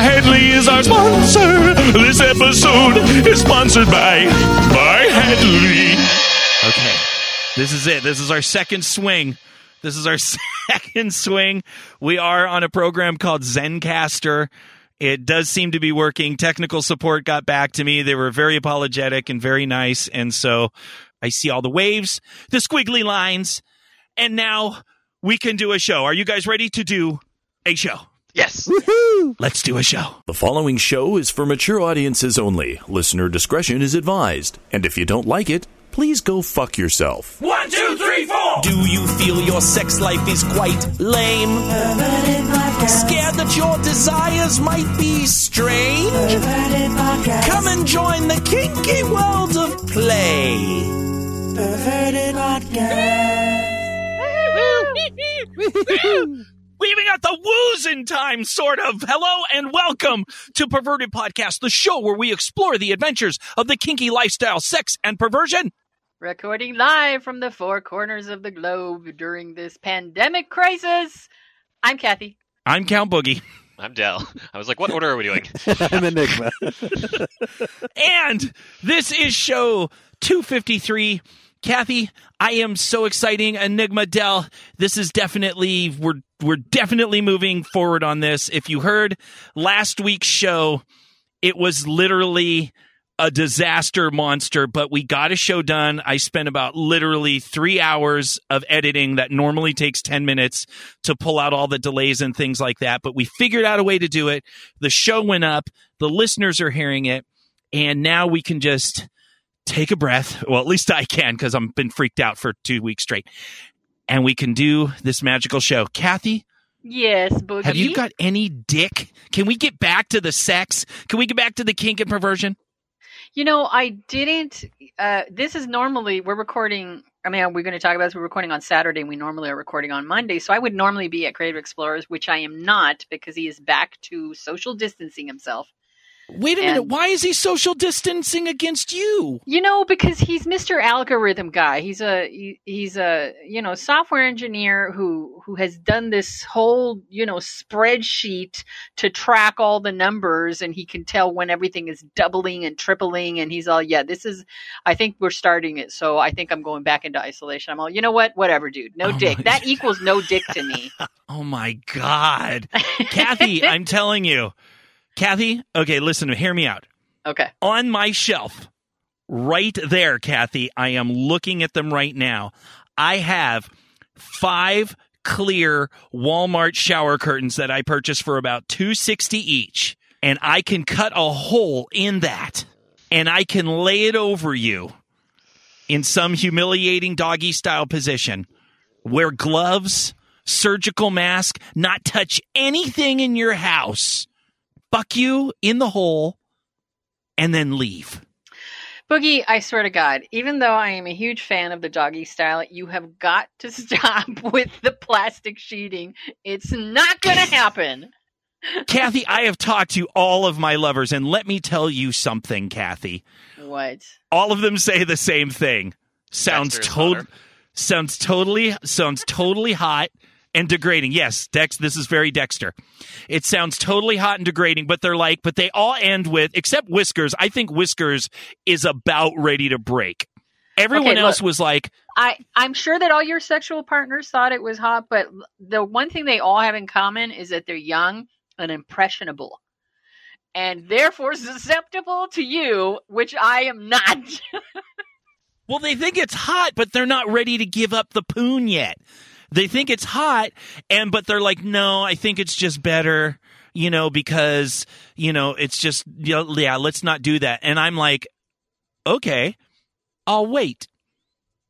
Headley is our sponsor. This episode is sponsored by by Headley. Okay. This is it. This is our second swing. This is our second swing. We are on a program called Zencastr. It does seem to be working. Technical support got back to me. They were very apologetic and very nice. And so I see all the waves, the squiggly lines, and now we can do a show. Are you guys ready to do a show? Yes. Let's do a show. The following show is for mature audiences only. Listener discretion is advised. And if you don't like it, please go fuck yourself. One, two, three, four. Do you feel your sex life is quite lame? Scared that your desires might be strange? Come and join the kinky world of play. We even got the woos in time, sort of. Hello and welcome to Perverted Podcast, the show where we explore the adventures of the kinky lifestyle, sex, and perversion. Recording live from the four corners of the globe during this pandemic crisis. I'm Kathy. I'm Count Boogie. I'm Dell. I was like, what order are we doing? I'm Enigma. And this is show 253. Kathy, I am so exciting. Enigma Dell. This is definitely we're we're definitely moving forward on this. If you heard last week's show, it was literally a disaster monster, but we got a show done. I spent about literally three hours of editing that normally takes 10 minutes to pull out all the delays and things like that. But we figured out a way to do it. The show went up. The listeners are hearing it. And now we can just take a breath. Well, at least I can because I've been freaked out for two weeks straight. And we can do this magical show. Kathy, Yes, Boogie. have you got any dick? Can we get back to the sex? Can we get back to the kink and perversion? You know, I didn't. Uh, this is normally we're recording. I mean, we're going to talk about this. We're recording on Saturday, and we normally are recording on Monday. So I would normally be at Creative Explorers, which I am not because he is back to social distancing himself. Wait a minute. Why is he social distancing against you? You know, because he's Mr. Algorithm guy. He's a he, he's a you know software engineer who who has done this whole you know spreadsheet to track all the numbers, and he can tell when everything is doubling and tripling. And he's all, yeah, this is. I think we're starting it, so I think I'm going back into isolation. I'm all, you know what, whatever, dude. No Oh dick. my That equals no dick to me. Oh my God. Kathy, I'm telling you. Kathy, okay, listen, hear me out. okay. On my shelf, right there, Kathy, I am looking at them right now. I have five clear Walmart shower curtains that I purchased for about 260 each. And I can cut a hole in that and I can lay it over you in some humiliating doggy style position. Wear gloves, surgical mask, not touch anything in your house. Fuck you in the hole and then leave. Boogie, I swear to God, even though I am a huge fan of the doggy style, you have got to stop with the plastic sheeting. It's not going to happen. Kathy, I have talked to all of my lovers, and let me tell you something, Kathy. What? All of them say the same thing. Sounds Dexter is tot- hotter. sounds totally sounds totally hot and degrading. Yes, Dex, this is very Dexter. It sounds totally hot and degrading, but they're like, but they all end with, except Whiskers. I think Whiskers is about ready to break. Everyone Okay, else look. was like, I I'm sure that all your sexual partners thought it was hot, but the one thing they all have in common is that they're young and impressionable. And therefore susceptible to you, which I am not. Well, they think it's hot, but they're not ready to give up the poon yet. They think it's hot, and but they're like, no, I think it's just better, you know, because you know it's just yeah, let's not do that. And I'm like, okay, I'll wait.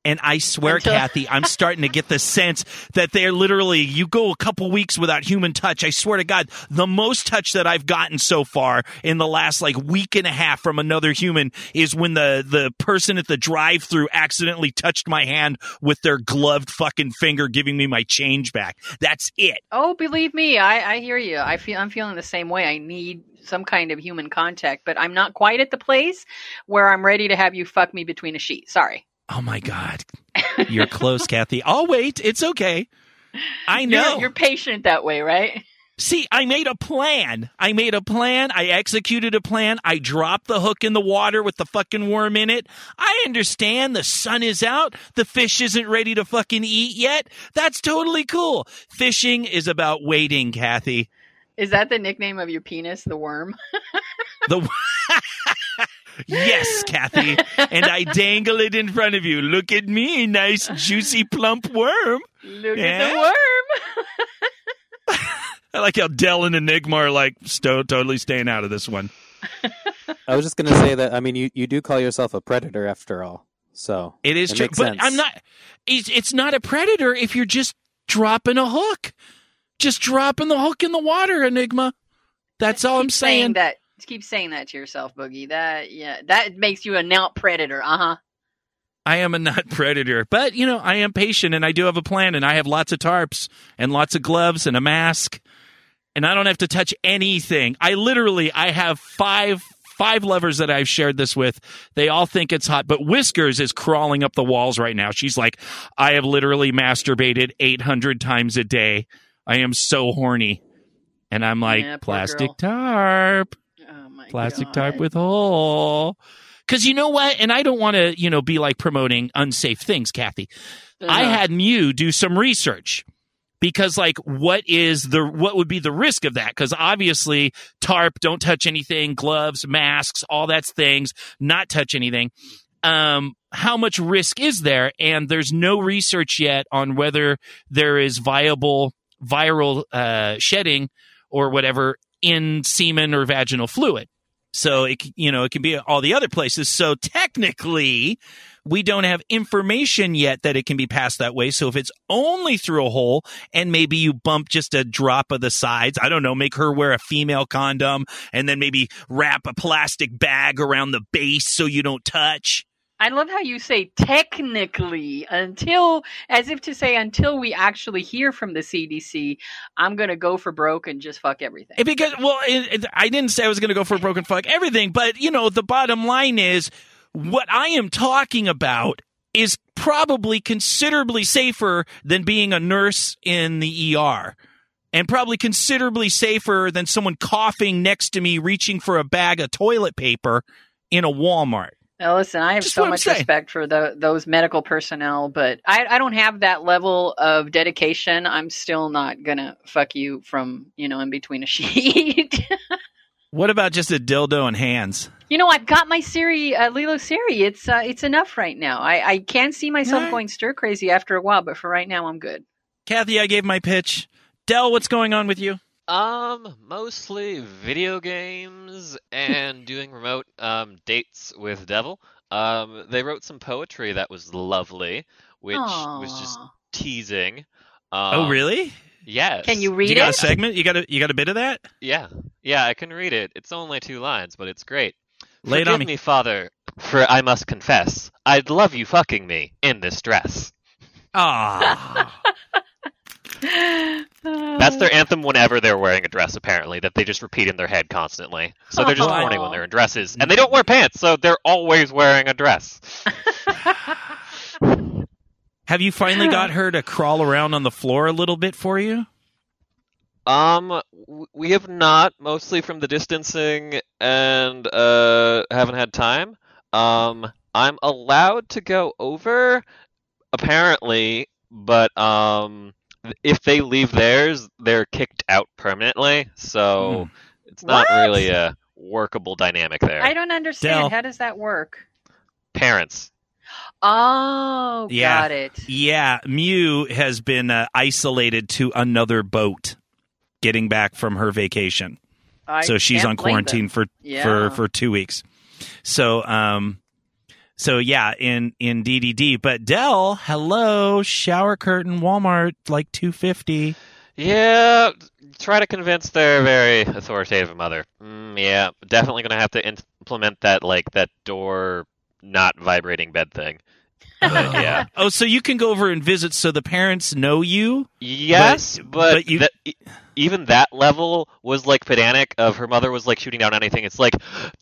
And I swear, Until- Kathy, I'm starting to get the sense that they're literally, you go a couple weeks without human touch. I swear to God, the most touch that I've gotten so far in the last like week and a half from another human is when the, the person at the drive through accidentally touched my hand with their gloved fucking finger, giving me my change back. That's it. Oh, believe me, I, I hear you. I feel I'm feeling the same way. I need some kind of human contact, but I'm not quite at the place where I'm ready to have you fuck me between a sheet. Sorry. Oh my God. You're close, Kathy. I'll wait. It's okay. I You're- know. You're, patient that way, right? See, I made a plan. I made a plan. I executed a plan. I dropped the hook in the water with the fucking worm in it. I understand the sun is out. The fish isn't ready to fucking eat yet. That's totally cool. Fishing is about waiting, Kathy. Is that the nickname of your penis, the worm? The Yes, Kathy. And I dangle it in front of you. Look at me, nice juicy plump worm. Look Yeah? at the eh? worm. I like how Dell and Enigma are like sto- totally staying out of this one. I was just going to say that. I mean, you, you do call yourself a predator after all. So It is It true, but sense. I'm not. It's, it's not a predator if you're just dropping a hook, just dropping the hook in the water, Enigma. That's all I'm Keep saying. that. Keep saying that to yourself, Boogie. That yeah, that makes you a not predator. Uh huh. I am a not predator, but you know I am patient and I do have a plan and I have lots of tarps and lots of gloves and a mask, and I don't have to touch anything. I literally I have five five lovers that I've shared this with. They all think it's hot, but Whiskers is crawling up the walls right now. She's like, I have literally masturbated 800 times a day. I am so horny. And I'm like, Yeah, plastic girl. tarp plastic God. tarp with hole. Because you know what? And I don't want to, you know, be like promoting unsafe things, Kathy. I Uh-huh. had Mew do some research because, like, what is the what would be the risk of that? Because obviously, tarp, don't touch anything, gloves, masks, all that's things, not touch anything. Um, how much risk is there? And there's no research yet on whether there is viable viral uh, shedding or whatever in semen or vaginal fluid. So it you know it can be all the other places. So technically, we don't have information yet that it can be passed that way. So if it's only through a hole and maybe you bump just a drop of the sides, I don't know, make her wear a female condom and then maybe wrap a plastic bag around the base so you don't touch. I love how you say technically until, as if to say, until we actually hear from the CDC, I'm going to go for broke and just fuck everything. Because well, it, it- I didn't say I was going to go for a broken fuck everything, but you know, the bottom line is what I am talking about is probably considerably safer than being a nurse in the ER. And probably considerably safer than someone coughing next to me reaching for a bag of toilet paper in a Walmart. Now, listen, I have Just so much saying. respect for the, those medical personnel, but I, I don't have that level of dedication. I'm still not gonna fuck you from you know in between a sheet. What about just a dildo and hands? you know, I've got my Siri, uh, Lilo Siri. It's uh, it's enough right now. I, I can see myself Alright. going stir crazy after a while, but for right now, I'm good. Kathy, I gave my pitch. Dell, what's going on with you? Um, mostly video games and doing remote um dates with Devil. Um, they wrote some poetry that was lovely, which was just Aw. teasing. oh, Um, really? Yes. Can you read you got a it? segment? You got a you got a bit of that? Yeah, yeah, I can read it. It's only two lines, but it's great. Lay it Forgive on me. me, Father, for I must confess, I'd love you fucking me in this dress. Ah. That's their anthem whenever they're wearing a dress, apparently, that they just repeat in their head constantly. So they're just Aw. horny when they're in dresses. And they don't wear pants, so they're always wearing a dress. Have you finally got her to crawl around on the floor a little bit for you? Um, we have not, mostly from the distancing and uh, haven't had time. Um, I'm allowed to go over, apparently, but um, if they leave theirs, they're kicked out permanently. So it's not What? really a workable dynamic there. I don't understand. Dell. How does that work? Parents. Oh, Yeah. got it. Yeah, Mew has been uh, isolated to another boat getting back from her vacation. I so she's can't on blame quarantine them. for Yeah. for for 2 weeks. So um so yeah, in in DDD, but Dell, hello, shower curtain Walmart like 250. Yeah, try to convince their very authoritative mother. Mm, yeah, definitely gonna have to implement that like that door not vibrating bed thing. But, uh, yeah. Oh, so you can go over and visit so the parents know you? Yes, but, but you- that- e- even that level was like pedantic. Of her mother was like shooting down anything. It's like,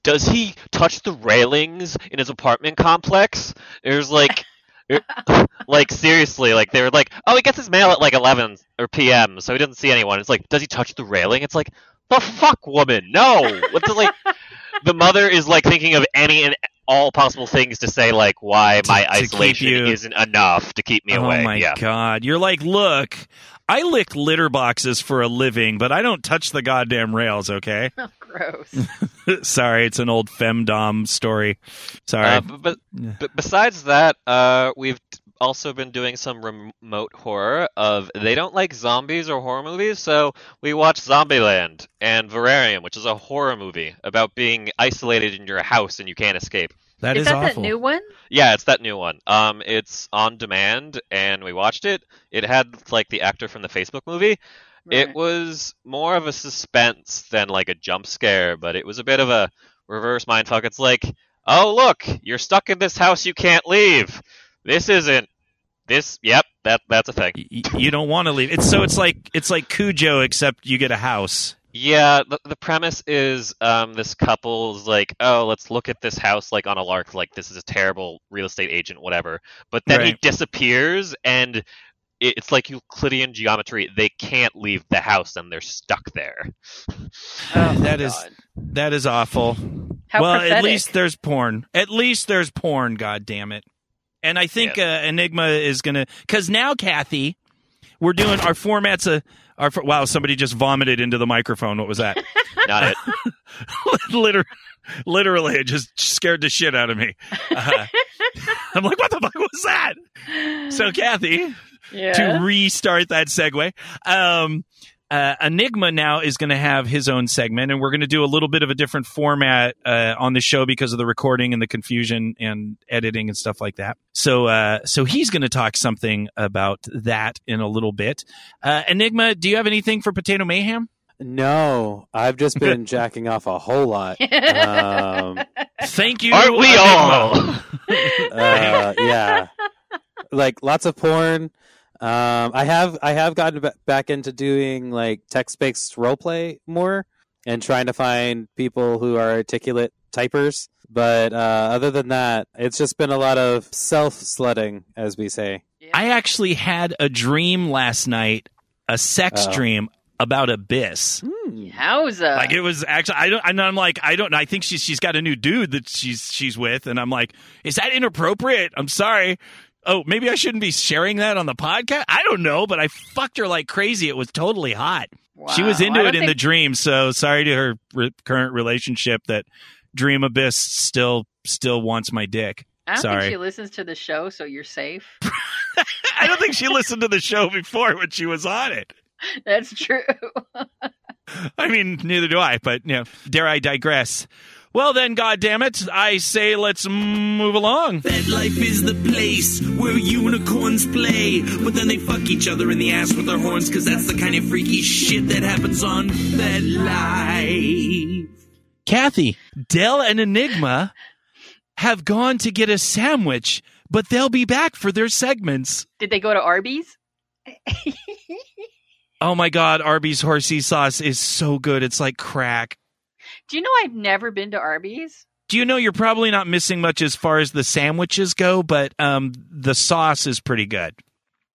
does he touch the railings in his apartment complex? There's like, like seriously, like they were like, oh, he gets his mail at like 11 or p.m., so he doesn't see anyone. It's like, does he touch the railing? It's like, the fuck, woman, no. What's the like? the mother is like thinking of any and all possible things to say, like why To- my to isolation you- isn't enough to keep me oh away. Oh my yeah. god! You're like, look, I lick litter boxes for a living, but I don't touch the goddamn rails. Okay, Oh, gross. sorry, it's an old femdom story. Sorry. Uh, b- but, Yeah. but besides that, uh, we've t- also been doing some remote horror of they don't like zombies or horror movies, so we watched Zombieland and Vivarium, which is a horror movie about being isolated in your house and you can't escape. that is is, that awful. that new one? Yeah, it's that new one. Um, it's on demand, and we watched it. It had like the actor from the Facebook movie. Right. It was more of a suspense than like a jump scare, but it was a bit of a reverse mindfuck. It's like, oh look, you're stuck in this house, you can't leave. This isn't. This, yep, that that's a thing. Y- y- you don't want to leave. It's so it's like it's like Cujo, except you get a house. Yeah, the, the premise is um, this couple's like, oh, let's look at this house like on a lark, like this is a terrible real estate agent, whatever. But then he disappears, and it, it's like Euclidean geometry. They can't leave the house, and they're stuck there. Oh, That my is- God. That is awful. How well, prophetic. at least there's porn. At least there's porn. God damn it! And I think uh, Enigma is gonna because now, Kathy, we're doing our formats. A our wow, somebody just vomited into the microphone. What was that? Not it. literally, literally, it just scared the shit out of me. Uh, I'm like, what the fuck was that? So, Kathy, yeah. to restart that segue. Um, uh, Enigma now is going to have his own segment, and we're going to do a little bit of a different format uh, on the show because of the recording and the confusion and editing and stuff like that. So, uh, so he's going to talk something about that in a little bit. Uh, Enigma, do you have anything for Potato Mayhem? No, I've just been jacking off a whole lot. Um, Thank you. Aren't we Enigma. all? uh, yeah, like lots of porn. Um, I have I have gotten ba- back into doing like text based roleplay more and trying to find people who are articulate typers. But uh, other than that, it's just been a lot of self sledding, as we say. I actually had a dream last night, a sex Oh. dream about Abyss. Yowza. Like it was actually, I don't, and I'm like, I don't, I think she's she's got a new dude that she's she's with, and I'm like, is that inappropriate? I'm sorry. Oh, maybe I shouldn't be sharing that on the podcast. I don't know, but I fucked her like crazy. It was totally hot. She was into it in the think- dream. So sorry to her re- current relationship that Dream Abyss still still wants my dick. I don't sorry. think she listens to the show, so you're safe. I don't think she listened to the show before when she was on it. That's true. I mean, neither do I, but you know, dare I digress? Well then, God damn it, I say let's move along. FetLife is the place where unicorns play, but then they fuck each other in the ass with their horns, cause that's the kind of freaky shit that happens on FetLife. Kathy, Dell and Enigma have gone to get a sandwich, but they'll be back for their segments. Did they go to Arby's? Oh my god, Arby's horsey sauce is so good. It's like crack. Do you know I've never been to Arby's? Do you know you're probably not missing much as far as the sandwiches go, but um, the sauce is pretty good.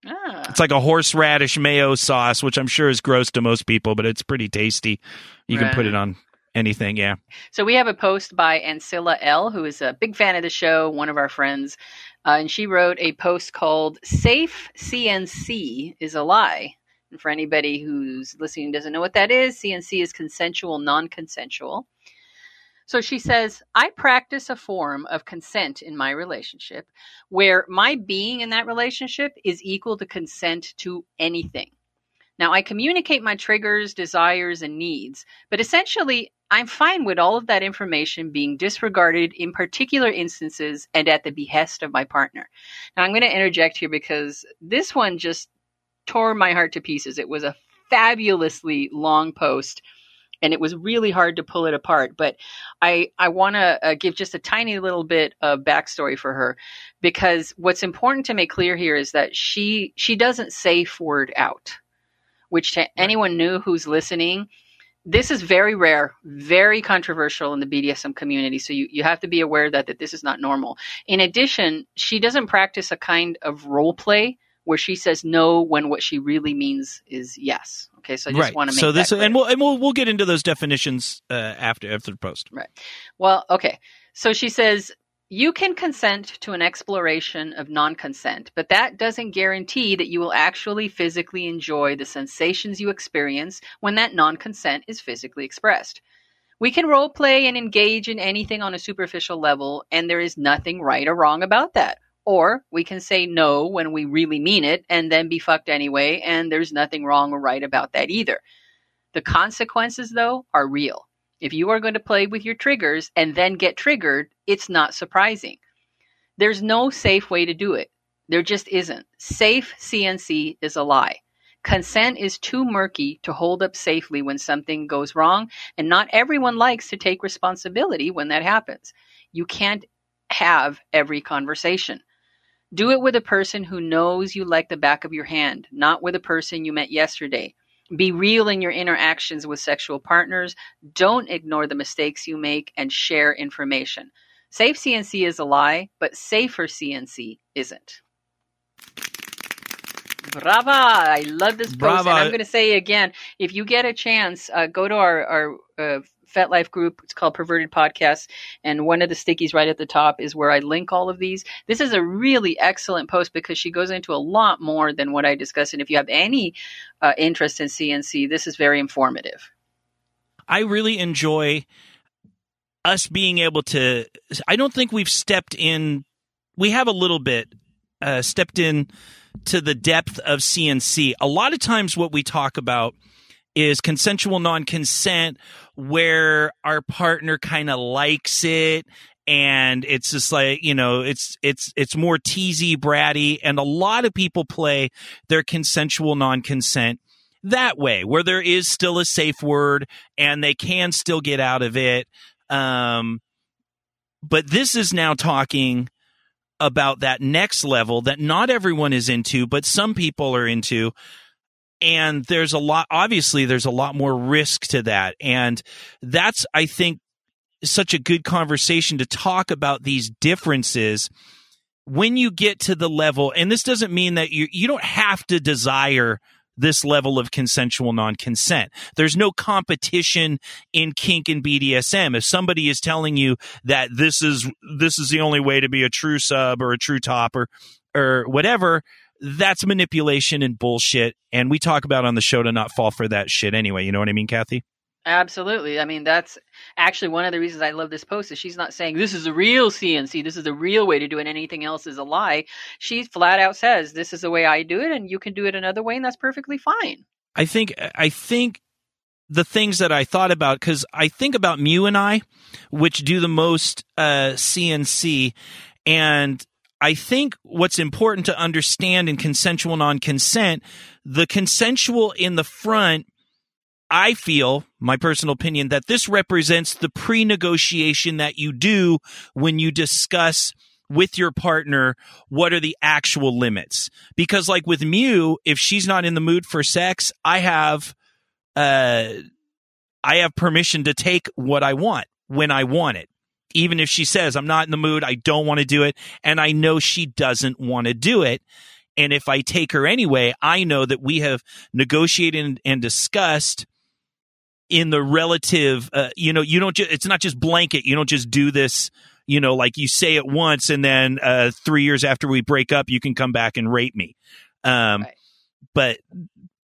Ah. It's like a horseradish mayo sauce, which I'm sure is gross to most people, but it's pretty tasty. You can put it on anything, yeah. So we have a post by Ancilla L, who is a big fan of the show, one of our friends, uh, and she wrote a post called "Safe CNC is a lie." And for anybody who's listening doesn't know what that is, CNC is consensual, non-consensual. So she says, I practice a form of consent in my relationship where my being in that relationship is equal to consent to anything. Now, I communicate my triggers, desires, and needs, but essentially, I'm fine with all of that information being disregarded in particular instances and at the behest of my partner. Now, I'm going to interject here because this one just tore my heart to pieces. It was a fabulously long post and it was really hard to pull it apart. But I, I want to uh, give just a tiny little bit of backstory for her because what's important to make clear here is that she she doesn't say word out, which to anyone new who's listening, this is very rare, very controversial in the BDSM community. So you, you have to be aware that, that this is not normal. In addition, she doesn't practice a kind of role play where she says no when what she really means is yes. Okay, so I just right. want to make so this that clear. and we'll and we'll we'll get into those definitions uh, after after the post. Right. Well, okay. So she says you can consent to an exploration of non consent, but that doesn't guarantee that you will actually physically enjoy the sensations you experience when that non consent is physically expressed. We can role play and engage in anything on a superficial level, and there is nothing right or wrong about that. Or we can say no when we really mean it and then be fucked anyway, and there's nothing wrong or right about that either. The consequences, though, are real. If you are going to play with your triggers and then get triggered, it's not surprising. There's no safe way to do it. There just isn't. Safe CNC is a lie. Consent is too murky to hold up safely when something goes wrong, and not everyone likes to take responsibility when that happens. You can't have every conversation. Do it with a person who knows you like the back of your hand, not with a person you met yesterday. Be real in your interactions with sexual partners. Don't ignore the mistakes you make and share information. Safe CNC is a lie, but safer CNC isn't. Brava! I love this post. Brava. And I'm going to say again if you get a chance, uh, go to our, our uh, FetLife group. It's called Perverted Podcasts. And one of the stickies right at the top is where I link all of these. This is a really excellent post because she goes into a lot more than what I discussed. And if you have any uh, interest in CNC, this is very informative. I really enjoy us being able to. I don't think we've stepped in. We have a little bit uh, stepped in to the depth of CNC. A lot of times, what we talk about is consensual non-consent, where our partner kind of likes it. And it's just like you know, it's it's it's more teasy, bratty, and a lot of people play their consensual non-consent that way, where there is still a safe word and they can still get out of it. Um, but this is now talking about that next level that not everyone is into, but some people are into. And there's a lot, obviously, there's a lot more risk to that. And that's, I think, such a good conversation to talk about these differences when you get to the level. And this doesn't mean that you, you don't have to desire this level of consensual non-consent. There's no competition in kink and BDSM. If somebody is telling you that this is this is the only way to be a true sub or a true top or or whatever, that's manipulation and bullshit. And we talk about on the show to not fall for that shit anyway. You know what I mean, Kathy? Absolutely. I mean, that's actually one of the reasons I love this post is she's not saying this is the real CNC, this is the real way to do it, anything else is a lie. She flat out says this is the way I do it, and you can do it another way, and that's perfectly fine. I think I think the things that I thought about because I think about Mew and I, which do the most uh, CNC, and I think what's important to understand in consensual non-consent, the consensual in the front. I feel, my personal opinion, that this represents the pre negotiation that you do when you discuss with your partner what are the actual limits. Because, like with Mew, if she's not in the mood for sex, I have, uh, I have permission to take what I want when I want it. Even if she says, I'm not in the mood, I don't want to do it, and I know she doesn't want to do it. And if I take her anyway, I know that we have negotiated and, discussed in the relative uh, you know you don't ju- it's not just blanket you don't just do this you know like you say it once and then uh, three years after we break up you can come back and rape me um, Right. but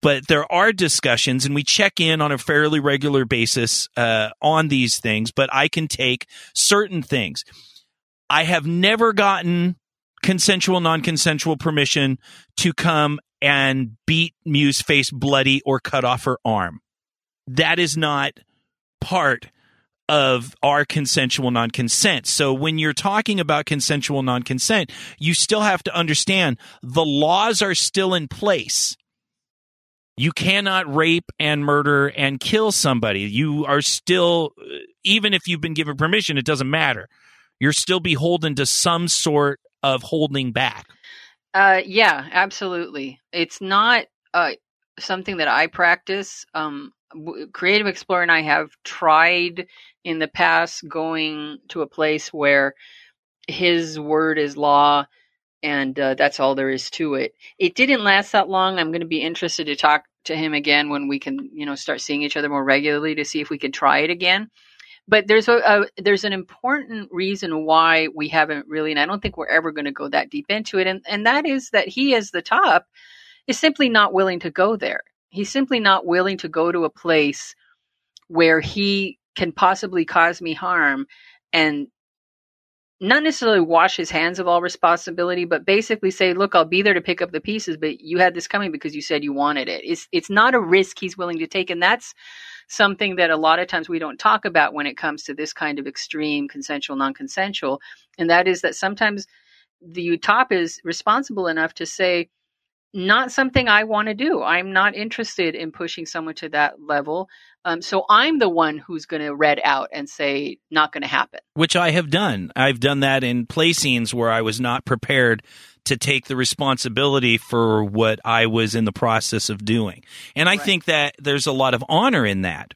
but there are discussions and we check in on a fairly regular basis uh, on these things but i can take certain things i have never gotten consensual non-consensual permission to come and beat Mew's face bloody or cut off her arm that is not part of our consensual non consent. So when you're talking about consensual non consent, you still have to understand the laws are still in place. You cannot rape and murder and kill somebody. You are still, even if you've been given permission, it doesn't matter. You're still beholden to some sort of holding back. Uh, yeah, absolutely. It's not uh, something that I practice. Um, Creative Explorer and I have tried in the past going to a place where his word is law and uh, that's all there is to it. It didn't last that long. I'm going to be interested to talk to him again when we can, you know, start seeing each other more regularly to see if we can try it again. But there's a, a there's an important reason why we haven't really, and I don't think we're ever going to go that deep into it, and and that is that he, as the top, is simply not willing to go there. He's simply not willing to go to a place where he can possibly cause me harm and not necessarily wash his hands of all responsibility, but basically say, "Look, I'll be there to pick up the pieces, but you had this coming because you said you wanted it." It's it's not a risk he's willing to take, and that's something that a lot of times we don't talk about when it comes to this kind of extreme consensual, non-consensual, and that is that sometimes the top is responsible enough to say, "Not something I want to do. I'm not interested in pushing someone to that level." Um, so I'm the one who's going to red out and say, "Not going to happen." which I have done. I've done that in play scenes where I was not prepared to take the responsibility for what I was in the process of doing. And I Right. think that there's a lot of honor in that.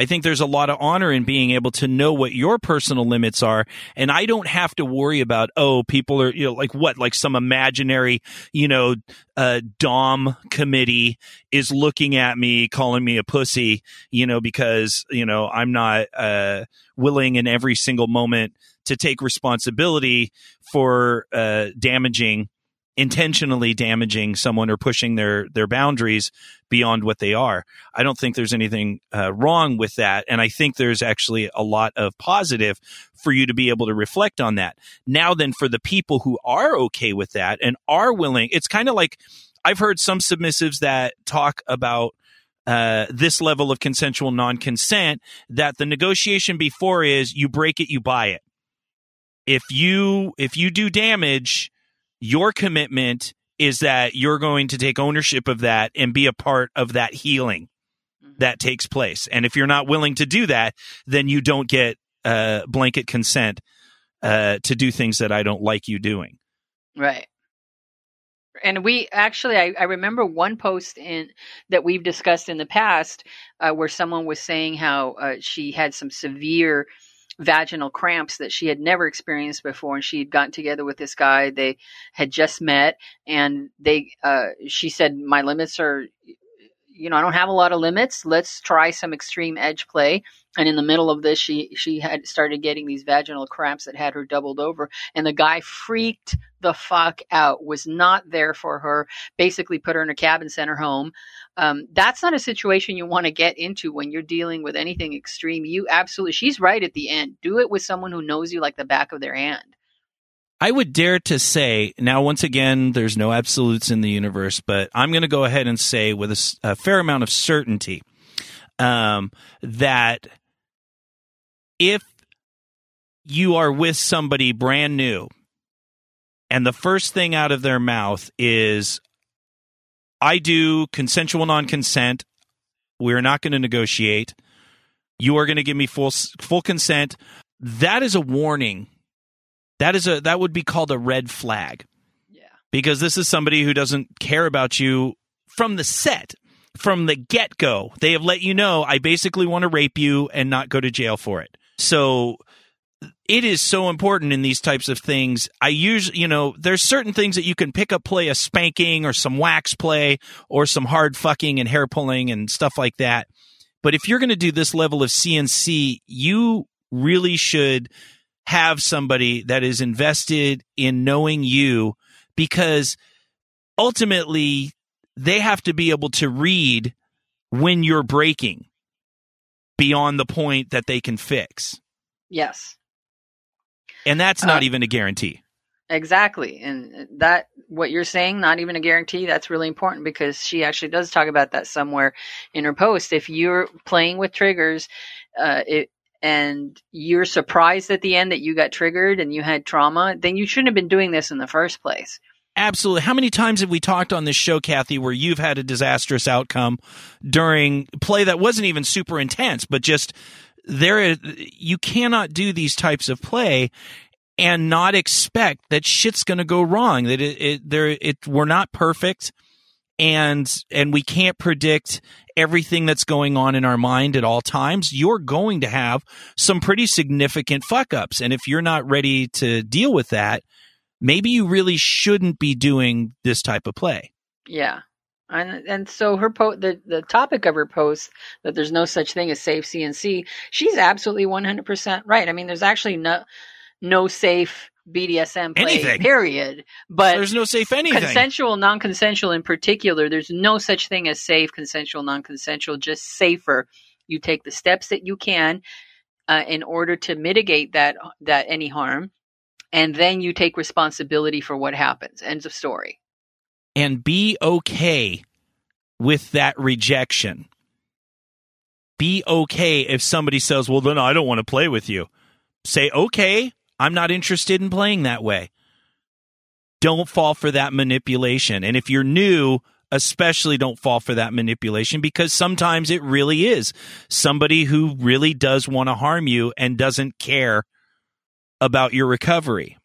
I think there's a lot of honor in being able to know what your personal limits are. And I don't have to worry about, oh, people are, you know, like what, like some imaginary, you know, uh, Dom committee is looking at me, calling me a pussy, you know, because, you know, I'm not, uh, willing in every single moment to take responsibility for, uh, damaging intentionally damaging someone or pushing their their boundaries beyond what they are. I don't think there's anything uh, wrong with that, and I think there's actually a lot of positive for you to be able to reflect on that. Now, then, for the people who are okay with that and are willing, it's kind of like I've heard some submissives that talk about uh, this level of consensual non-consent that the negotiation before is you break it, you buy it. If you if you do damage, your commitment is that you're going to take ownership of that and be a part of that healing that takes place. And if you're not willing to do that, then you don't get uh, blanket consent uh, to do things that I don't like you doing. Right. And we actually, I, I remember one post in that we've discussed in the past uh, where someone was saying how uh, she had some severe vaginal cramps that she had never experienced before, and she had gotten together with this guy. They had just met, and they, uh, she said, "My limits are." You know, I don't have a lot of limits. Let's try some extreme edge play. And in the middle of this, she she had started getting these vaginal cramps that had her doubled over, and the guy freaked the fuck out. Was not there for her. Basically, put her in a cab and sent her home. Um, that's not a situation you want to get into when you're dealing with anything extreme. You absolutely, she's right at the end. Do it with someone who knows you like the back of their hand. I would dare to say, now, once again, there's no absolutes in the universe, but I'm going to go ahead and say with a fair amount of certainty um, that if you are with somebody brand new and the first thing out of their mouth is, I do consensual non consent, we're not going to negotiate, you are going to give me full, full consent, that is a warning that is a that would be called a red flag. Yeah. because this is somebody who doesn't care about you from the set from the get-go. They have let you know i basically want to rape you and not go to jail for it. So it is so important in these types of things. I usually you know there's certain things that you can pick up play a spanking or some wax play or some hard fucking and hair pulling and stuff like that. But if you're going to do this level of cnc you really should have somebody that is invested in knowing you because ultimately they have to be able to read when you're breaking beyond the point that they can fix. Yes. And that's not Uh, even a guarantee. Exactly. And that, what you're saying, not even a guarantee, that's really important because she actually does talk about that somewhere in her post. If you're playing with triggers, uh, it, and you're surprised at the end that you got triggered and you had trauma, then you shouldn't have been doing this in the first place. Absolutely. How many times have we talked on this show, Kathy, where you've had a disastrous outcome during play that wasn't even super intense, but just there, you cannot do these types of play and not expect that shit's going to go wrong. That it, it, there, it, we're not perfect, and and we can't predict everything that's going on in our mind at all times you're going to have some pretty significant fuck ups and if you're not ready to deal with that maybe you really shouldn't be doing this type of play Yeah. And and so her po- the the topic of her post that there's no such thing as safe CNC. She's absolutely 100% right. I mean, there's actually no no safe BDSM play Anything. period. But there's no safe anything consensual, non-consensual in particular, there's no such thing as safe, consensual, non-consensual, just safer. You take the steps that you can uh, in order to mitigate that that any harm, and then you take responsibility for what happens. Ends of story. and be okay with that rejection. Be okay if somebody says, Well, then I don't want to play with you. Say, Okay, I'm not interested in playing that way. Don't fall for that manipulation. And if you're new, especially don't fall for that manipulation because sometimes it really is somebody who really does want to harm you and doesn't care about your recovery.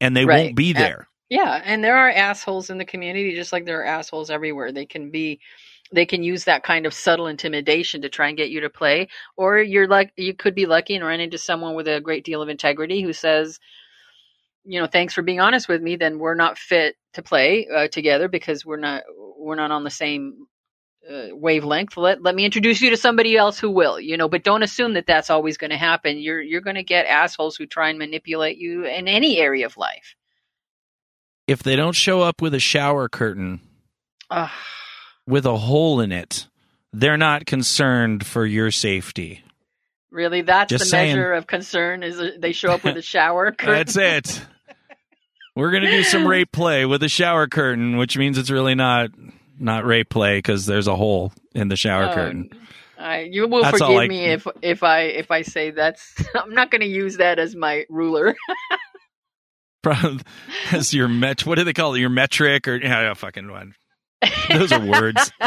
And they Right. won't be there. Yeah, and there are assholes in the community just like there are assholes everywhere. They can be they can use that kind of subtle intimidation to try and get you to play. Or you're like you could be lucky and run into someone with a great deal of integrity who says you know thanks for being honest with me then we're not fit to play uh, together because we're not we're not on the same uh, wavelength. Let let me introduce you to somebody else who will you know but don't assume that that's always going to happen. You're you're going to get assholes who try and manipulate you in any area of life. If they don't show up with a shower curtain, Ugh. With a hole in it, they're not concerned for your safety. Really, that's Just the saying. measure of concern is they show up with a shower curtain. That's it. We're gonna do some rape play with a shower curtain, which means it's really not not rape play because there's a hole in the shower Oh, curtain. I- you will That's forgive I- me if if I if I say that's I'm not going to use that as my ruler. As your met, what do they call it? Your metric or yeah, yeah, fucking one. Those are words.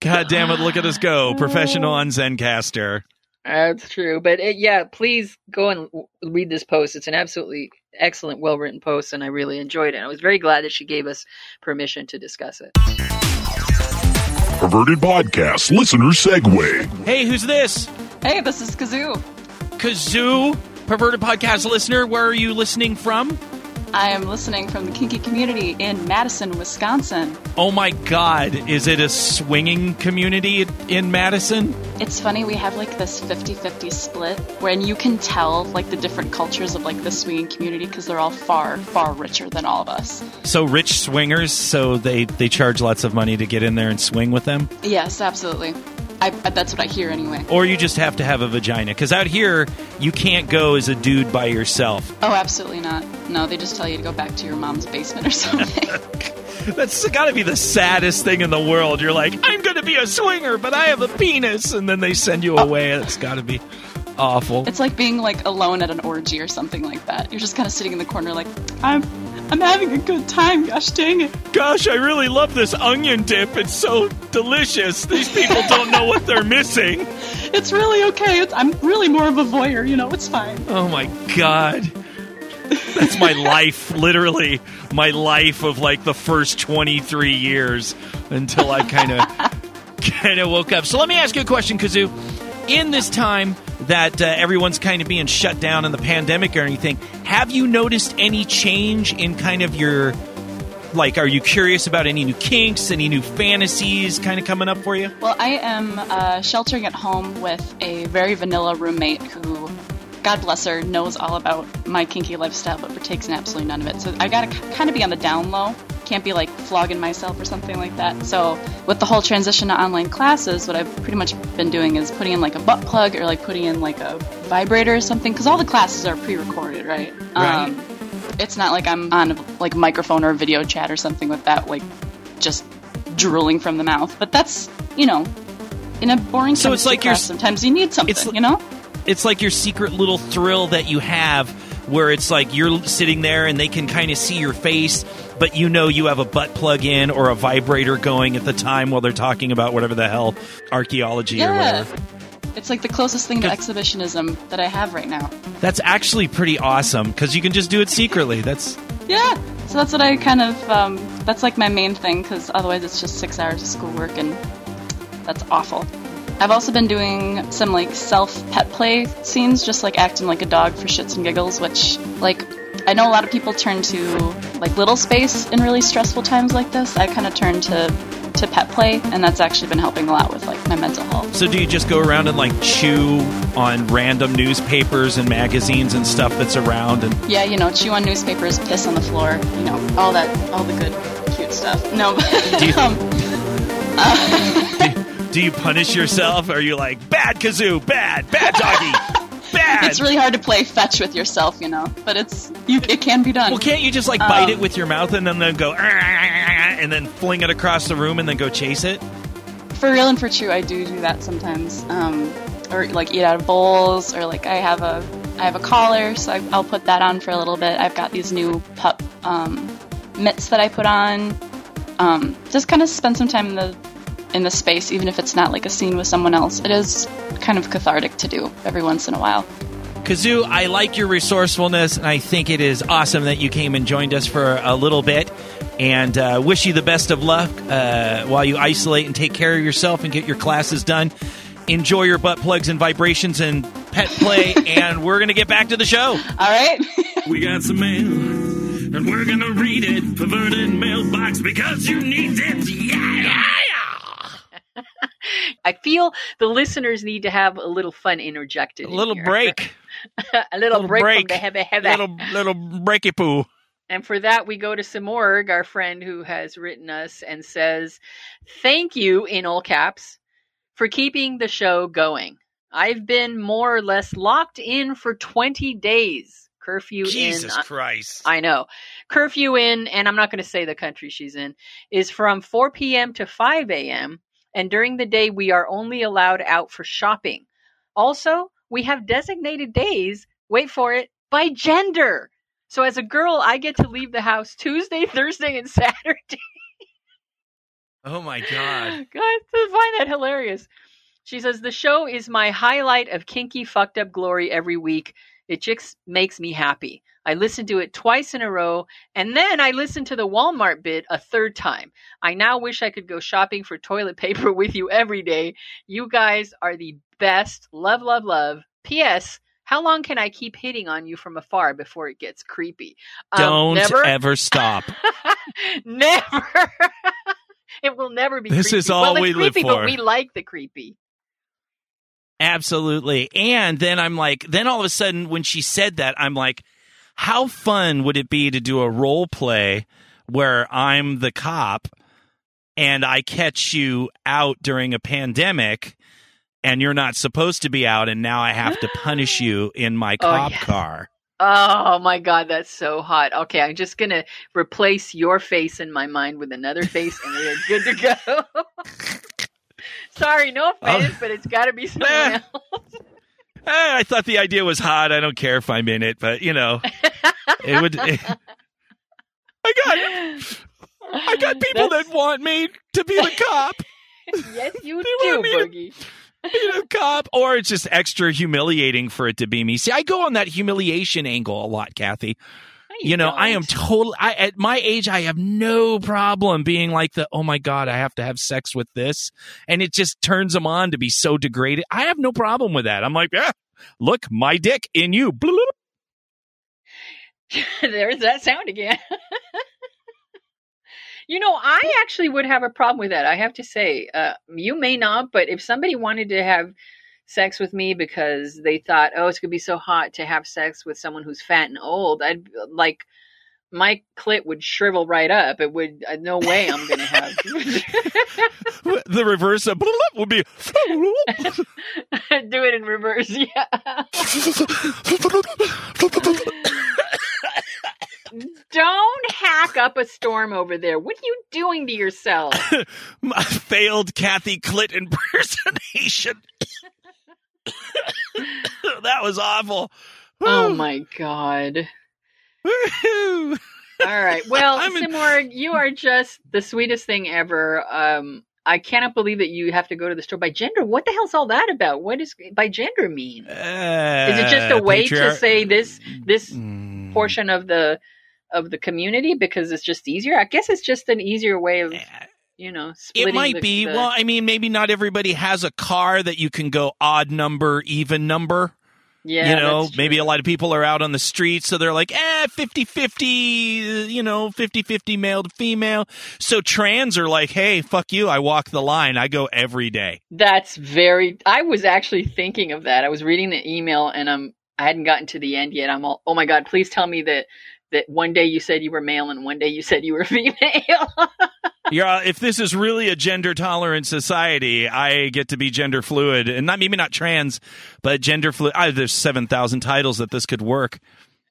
God damn it! Look at us go, professional on Zencastr. That's true, but it, yeah, please go and read this post. It's an absolutely excellent, well written post, and I really enjoyed it. I was very glad that she gave us permission to discuss it. Perverted Podcast Listener Segue. Hey, who's this? Hey, this is Kazoo. Kazoo, perverted podcast listener. Where are you listening from? I am listening from the kinky community in Madison, Wisconsin. Oh my God! Is it a swinging community in Madison? It's funny, we have like this 50 50 split when you can tell like the different cultures of like the swinging community because they're all far, far richer than all of us. So rich swingers, so they they charge lots of money to get in there and swing with them, Yes, absolutely. I, that's what I hear anyway. or you just have to have a vagina. Because out here, you can't go as a dude by yourself. Oh, absolutely not. No, they just tell you to go back to your mom's basement or something. That's got to be the saddest thing in the world. You're like, I'm going to be a swinger, but I have a penis, and then they send you away. It's got to be awful. it's like being like alone at an orgy or something like that. You're just kind of sitting in the corner like, I'm, I'm having a good time. Gosh dang it. Gosh, I really love this onion dip. It's so delicious. These people don't know what they're missing. It's really okay. It's, I'm really more of a voyeur. You know, it's fine. Oh my god. That's my life, literally my life of like the first 23 years until I kind of kind of woke up. So let me ask you a question, Kazoo. In this time that uh, everyone's kind of being shut down in the pandemic or anything, have you noticed any change in kind of your like are you curious about any new kinks, any new fantasies kind of coming up for you? Well, I am uh, sheltering at home with a very vanilla roommate who, God bless her, knows all about my kinky lifestyle but partakes in absolutely none of it. So I gotta kind of be on the down low. Can't be like flogging myself or something like that. So with the whole transition to online classes, what I've pretty much been doing is putting in like a butt plug or like putting in like a vibrator or something because all the classes are pre-recorded, right? Right. Um, it's not like I'm on like a microphone or a video chat or something with that, like just drooling from the mouth. But that's you know, in a boring So it's like you're sometimes you need something, you know. It's like your secret little thrill that you have where it's like you're sitting there and they can kind of see your face but you know you have a butt plug in or a vibrator going at the time while they're talking about whatever the hell archaeology or whatever it's like the closest thing to exhibitionism that I have right now. that's actually pretty awesome because you can just do it secretly that's Yeah, so that's what I kind of um, that's like my main thing because otherwise it's just six hours of schoolwork and that's awful. I've also been doing some like self pet play scenes, just like acting like a dog for shits and giggles, which like I know a lot of people turn to like little space in really stressful times like this. I kind of turn to to pet play, and that's actually been helping a lot with like my mental health. So do you just go around and like chew on random newspapers and magazines and stuff that's around and Yeah, you know, chew on newspapers, piss on the floor, you know, all that, all the good, cute stuff. No, but Do you- um, do you punish yourself? Are you like bad kazoo, bad, bad doggy, bad? it's really hard to play fetch with yourself, you know, but it's you, it can be done. well, can't you just like bite Um, it with your mouth and then, then go and then fling it across the room and then go chase it? For real and for true, I do do that sometimes. Um, or like eat out of bowls, or like I have a I have a collar, so I, I'll put that on for a little bit. I've got these new pup um, mitts that I put on. Um, just kind of spend some time in the in the space, even if it's not like a scene with someone else. It is kind of cathartic to do every once in a while. Kazoo, I like your resourcefulness, and I think it is awesome that you came and joined us for a little bit. And uh, wish you the best of luck uh, while you isolate and take care of yourself and get your classes done. Enjoy your butt plugs and vibrations and pet play, and we're going to get back to the show. All right. We got some mail, and we're gonna read it. Perverted mailbox because you need it. Yeah! I feel the listeners need to have a little fun interjected. A in little here. break, a little, little break, break. from the heavy heavy. little little breaky poo. And for that, we go to Simorg, our friend who has written us and says, Thank you, in all caps, for keeping the show going. I've been more or less locked in for 20 days. Curfew Jesus in. Jesus Christ! I know. Curfew in, and I'm not going to say the country she's in, is from 4 p.m. to 5 a.m. And during the day, we are only allowed out for shopping. Also, we have designated days, wait for it, by gender. So as a girl, I get to leave the house Tuesday, Thursday, and Saturday. oh my God! God, I find that hilarious. She says the show is my highlight of kinky fucked up glory every week. It just makes me happy. I listen to it twice in a row, and then I listen to the Walmart bit a third time. I now wish I could go shopping for toilet paper with you every day. You guys are the best. Love, love, love. P.S. How long can I keep hitting on you from afar before it gets creepy? Um, Don't never. ever stop. never. it will never be. This creepy. is all well, we live for. But we like the creepy. Absolutely. And then I'm like, then all of a sudden when she said that, I'm like, how fun would it be to do a role play where I'm the cop and I catch you out during a pandemic and you're not supposed to be out and now I have to punish you in my Oh, cop yes. car. Oh my god, that's so hot. Okay, I'm just gonna replace your face in my mind with another face, and we're good to go. Sorry, no offense, but it's got to be someone Eh. else. Eh, I thought the idea was hot. I don't care if I'm in it, but you know, it would. I got I got people That's- that want me to be the cop. Yes, you do, me to- Boogie. be the cop, or it's just extra humiliating for it to be me. See, I go on that humiliation angle a lot, Kathy. No, You know, I am don't. total. I at my age, I have no problem being like the. Oh my god, I have to have sex with this, and it just turns them on to be so degraded. I have no problem with that. I'm like, yeah, look, my dick in you. There's that sound again. you know, I actually would have a problem with that. I have to say, uh, you may not, but if somebody wanted to have sex with me because they thought, oh, it's gonna be so hot to have sex with someone who's fat and old, I'd like my clit would shrivel right up. It would. Uh, no way I'm gonna have. the reverse of would be. Do it in reverse. Yeah. Don't hack up a storm over there. What are you doing to yourself? my failed Kathy Clit impersonation. that was awful. Oh my god. Woohoo. All right. Well, I'm in- Simorg, you are just the sweetest thing ever. Um, I cannot believe that you have to go to the store by gender. What the hell's all that about? What does by gender mean? Is it just a Uh, way to say this this Mm. portion of the of the community because it's just easier. I guess it's just an easier way of you know It might the- be. the- Well, I mean, maybe not everybody has a car that you can go odd number, even number. yeah, you know, maybe a lot of people are out on the streets, so they're like, eh, 50 50, you know, 50 50 male to female. So trans are like, hey, fuck you. I walk the line. I go every day. That's very. I was actually thinking of that. I was reading the email and I'm. I hadn't gotten to the end yet. I'm all. Oh my god! Please tell me that that one day you said you were male and one day you said you were female. Yeah, if this is really a gender tolerant society, I get to be gender fluid and not maybe not trans, but gender fluid. Ah, there's seven thousand titles that this could work.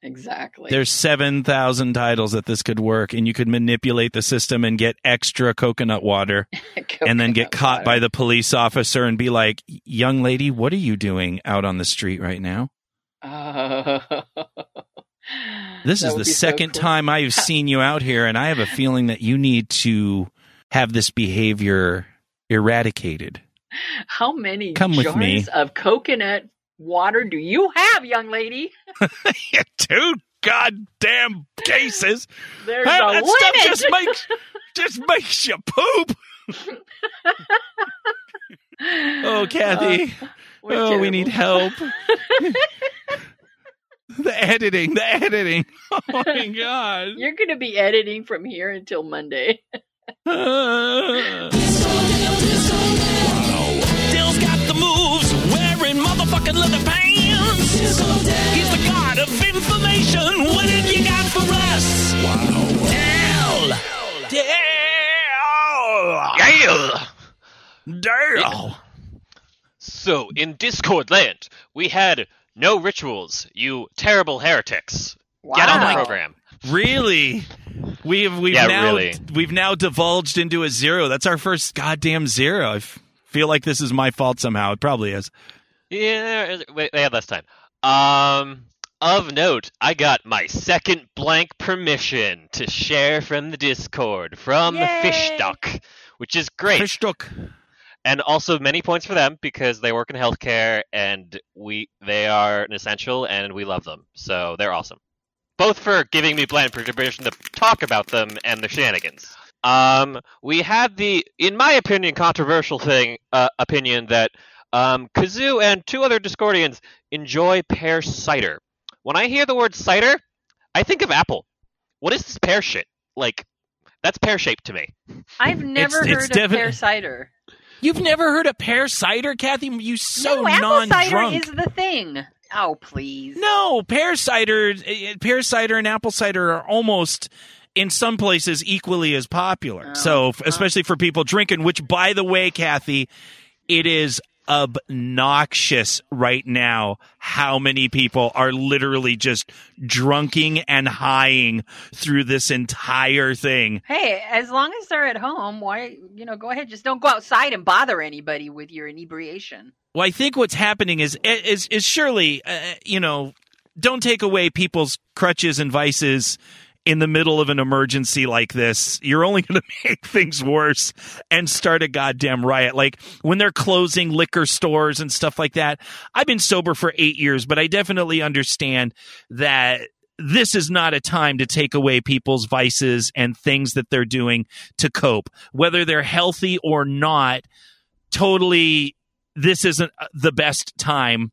exactly. There's seven thousand titles that this could work, and you could manipulate the system and get extra coconut water, and then get caught by the police officer and be like, "Young lady, what are you doing out on the street right now?" This That is the be so second cool. time I've seen you out here, and I have a feeling that you need to have this behavior eradicated. How many Come with me. of coconut water do you have, young lady? Two goddamn cases. There's That, a that limit. stuff just makes just makes you poop. Oh, Kathy. Uh, oh, we need help. the editing, the editing. Oh my god. You're going to be editing from here until Monday. Uh, Dill's got the moves, wearing motherfucking leather pants. He's the god of information. What have you got for us? Wow. Dill. Yeah. Dale. So, in Discord land, we had no rituals, you terrible heretics. Get on the program. Really? We've we've Yeah, now really. we've now divulged into a zero. That's our first goddamn zero. I f- feel like this is my fault somehow. It probably is. Yeah, we, we had less time. Um, of note, I got my second blank permission to share from the Discord from Yay! Fish Duck, which is great. Fish duck. And also many points for them because they work in healthcare and we they are an essential and we love them. So they're awesome. Both for giving me blank permission to talk about them and the shenanigans. Um we had the in my opinion controversial thing uh, opinion that um kazoo and two other discordians enjoy pear cider. When i hear the word cider i think of apple. What is this pear shit? Like that's pear shaped to me. I've never it's heard of defi- pear cider. You've never heard of pear cider, Kathy? You so no, apple cider non-drunk. is the thing. Oh, please. No, pear cider, eh, pear cider and apple cider are almost in some places equally as popular. Oh, so, f- oh. especially for people drinking, which by the way, Kathy, it is obnoxious right now how many people are literally just drunking and highing through this entire thing. Hey, as long as they're at home, why you know, go ahead. Just don't go outside and bother anybody with your inebriation. Well, I think what's happening is is is surely uh, you know don't take away people's crutches and vices in the middle of an emergency like this. You're only going to make things worse and start a goddamn riot. Like when they're closing liquor stores and stuff like that. I've been sober for 8 years, but I definitely understand that this is not a time to take away people's vices and things that they're doing to cope, whether they're healthy or not. Totally this isn't uh, the best time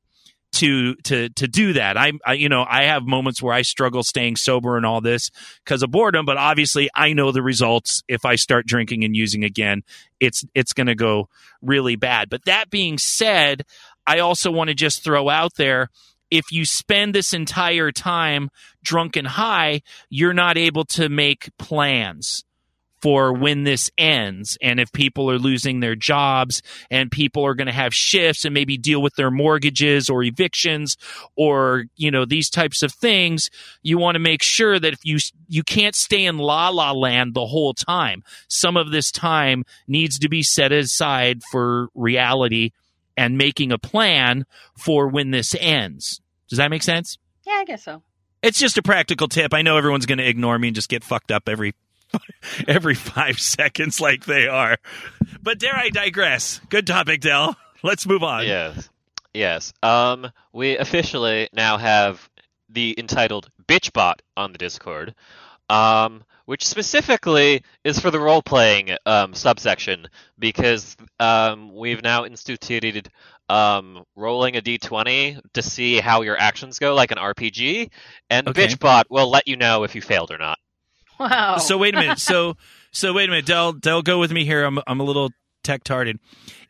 to to to do that. I, I you know I have moments where I struggle staying sober and all this because of boredom, but obviously I know the results. If I start drinking and using again, it's it's going to go really bad. But that being said, I also want to just throw out there. If you spend this entire time drunk and high, you're not able to make plans for when this ends and if people are losing their jobs and people are going to have shifts and maybe deal with their mortgages or evictions or you know these types of things you want to make sure that if you you can't stay in la la land the whole time some of this time needs to be set aside for reality and making a plan for when this ends does that make sense Yeah, I guess so. it's just a practical tip. I know everyone's going to ignore me and just get fucked up every every five seconds, like they are. But dare I digress? Good topic, Dell. Let's move on. Yes. Yes. Um, we officially now have the entitled Bitchbot on the Discord. um, which specifically is for the role playing um, subsection because um, we've now instituted um, rolling a d20 to see how your actions go, like an RPG, and Okay. BitchBot will let you know if you failed or not. Wow. So wait a minute. So so wait a minute. Dell, Dell, go with me here. I'm I'm a little tech tarded.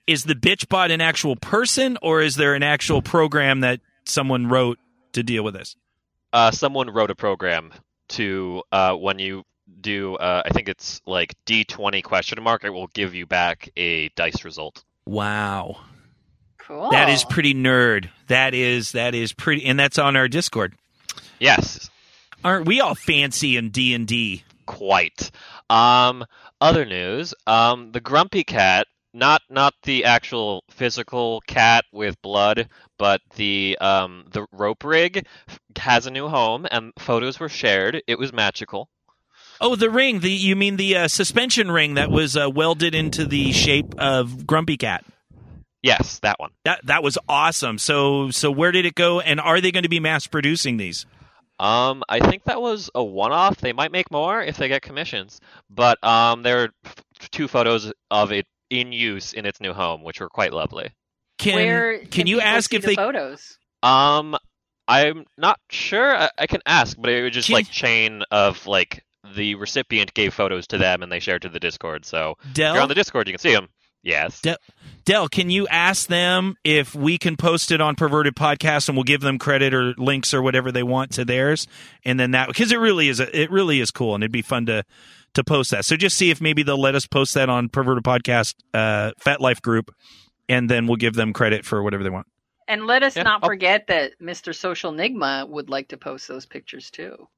Is the bitch bot an actual person, or is there an actual program that someone wrote to deal with this? Uh, someone wrote a program to uh, when you do, uh, I think it's like d20 question mark, it will give you back a dice result. Wow, cool. that is pretty nerd. That is that is pretty, and that's on our Discord. Yes, Aren't we all fancy in D and D? quite. Um, other news. Um, the Grumpy Cat, not not the actual physical cat with blood, but the um the rope rig has a new home, and photos were shared. It was magical. Oh, the ring. The you mean the uh, suspension ring that was uh, welded into the shape of Grumpy Cat? Yes, that one. That that was awesome. So so where did it go? And are they going to be mass producing these? Um, I think that was a one-off. They might make more if they get commissions, but um, there are f- two photos of it in use in its new home, which were quite lovely. Can Where can, you ask see if the they photos? Um, I'm not sure. I, I can ask, but it was just Can- like chain of like the recipient gave photos to them and they shared to the Discord. So if you're on the Discord, you can see them. Yes. De- Dell, can you ask them if we can post it on Perverted Podcast and we'll give them credit or links or whatever they want to theirs, and then that because it really is a, it really is cool and it'd be fun to to post that. So just see if maybe they'll let us post that on Perverted Podcast uh, FetLife group, and then we'll give them credit for whatever they want. And let us Yeah, not I'll- forget that Mr. Social Nigma would like to post those pictures too.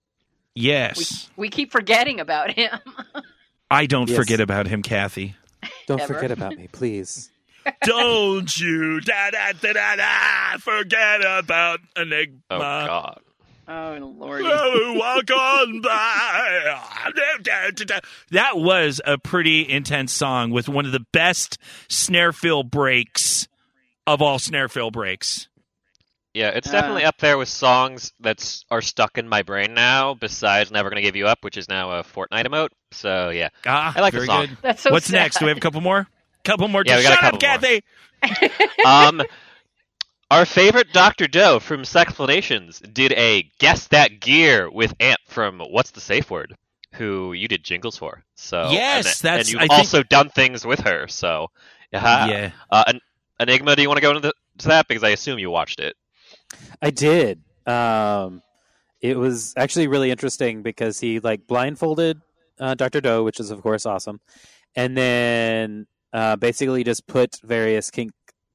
Yes, We keep forgetting about him. I don't Yes. forget about him, Kathy. Don't Ever. forget about me, please. don't you da da da da da forget about oh, Enigma. Oh God. oh lordy. Oh, walk on by. That was a pretty intense song with one of the best snare fill breaks of all snare fill breaks. Yeah, it's Uh. definitely up there with songs that are stuck in my brain now. Besides, "Never Gonna Give You Up," which is now a Fortnite emote. So yeah, Ah, I like the song. good. That's so What's sad. next? Do we have a couple more? Couple more. Yeah, we got a Shut up, couple more. Kathy. um, our favorite Doctor Doe from Sexplanations did a guess that gear with Ant from What's the Safe Word, who you did jingles for. So Yes, and, that's- and you've I think- also done things with her. So yeah, Yeah. Uh, An- Enigma, do you want to go into the, to that because I assume you watched it? I did. Um, it was actually really interesting because he like blindfolded uh, Doctor Doe, which is of course awesome, and then uh, basically just put various kink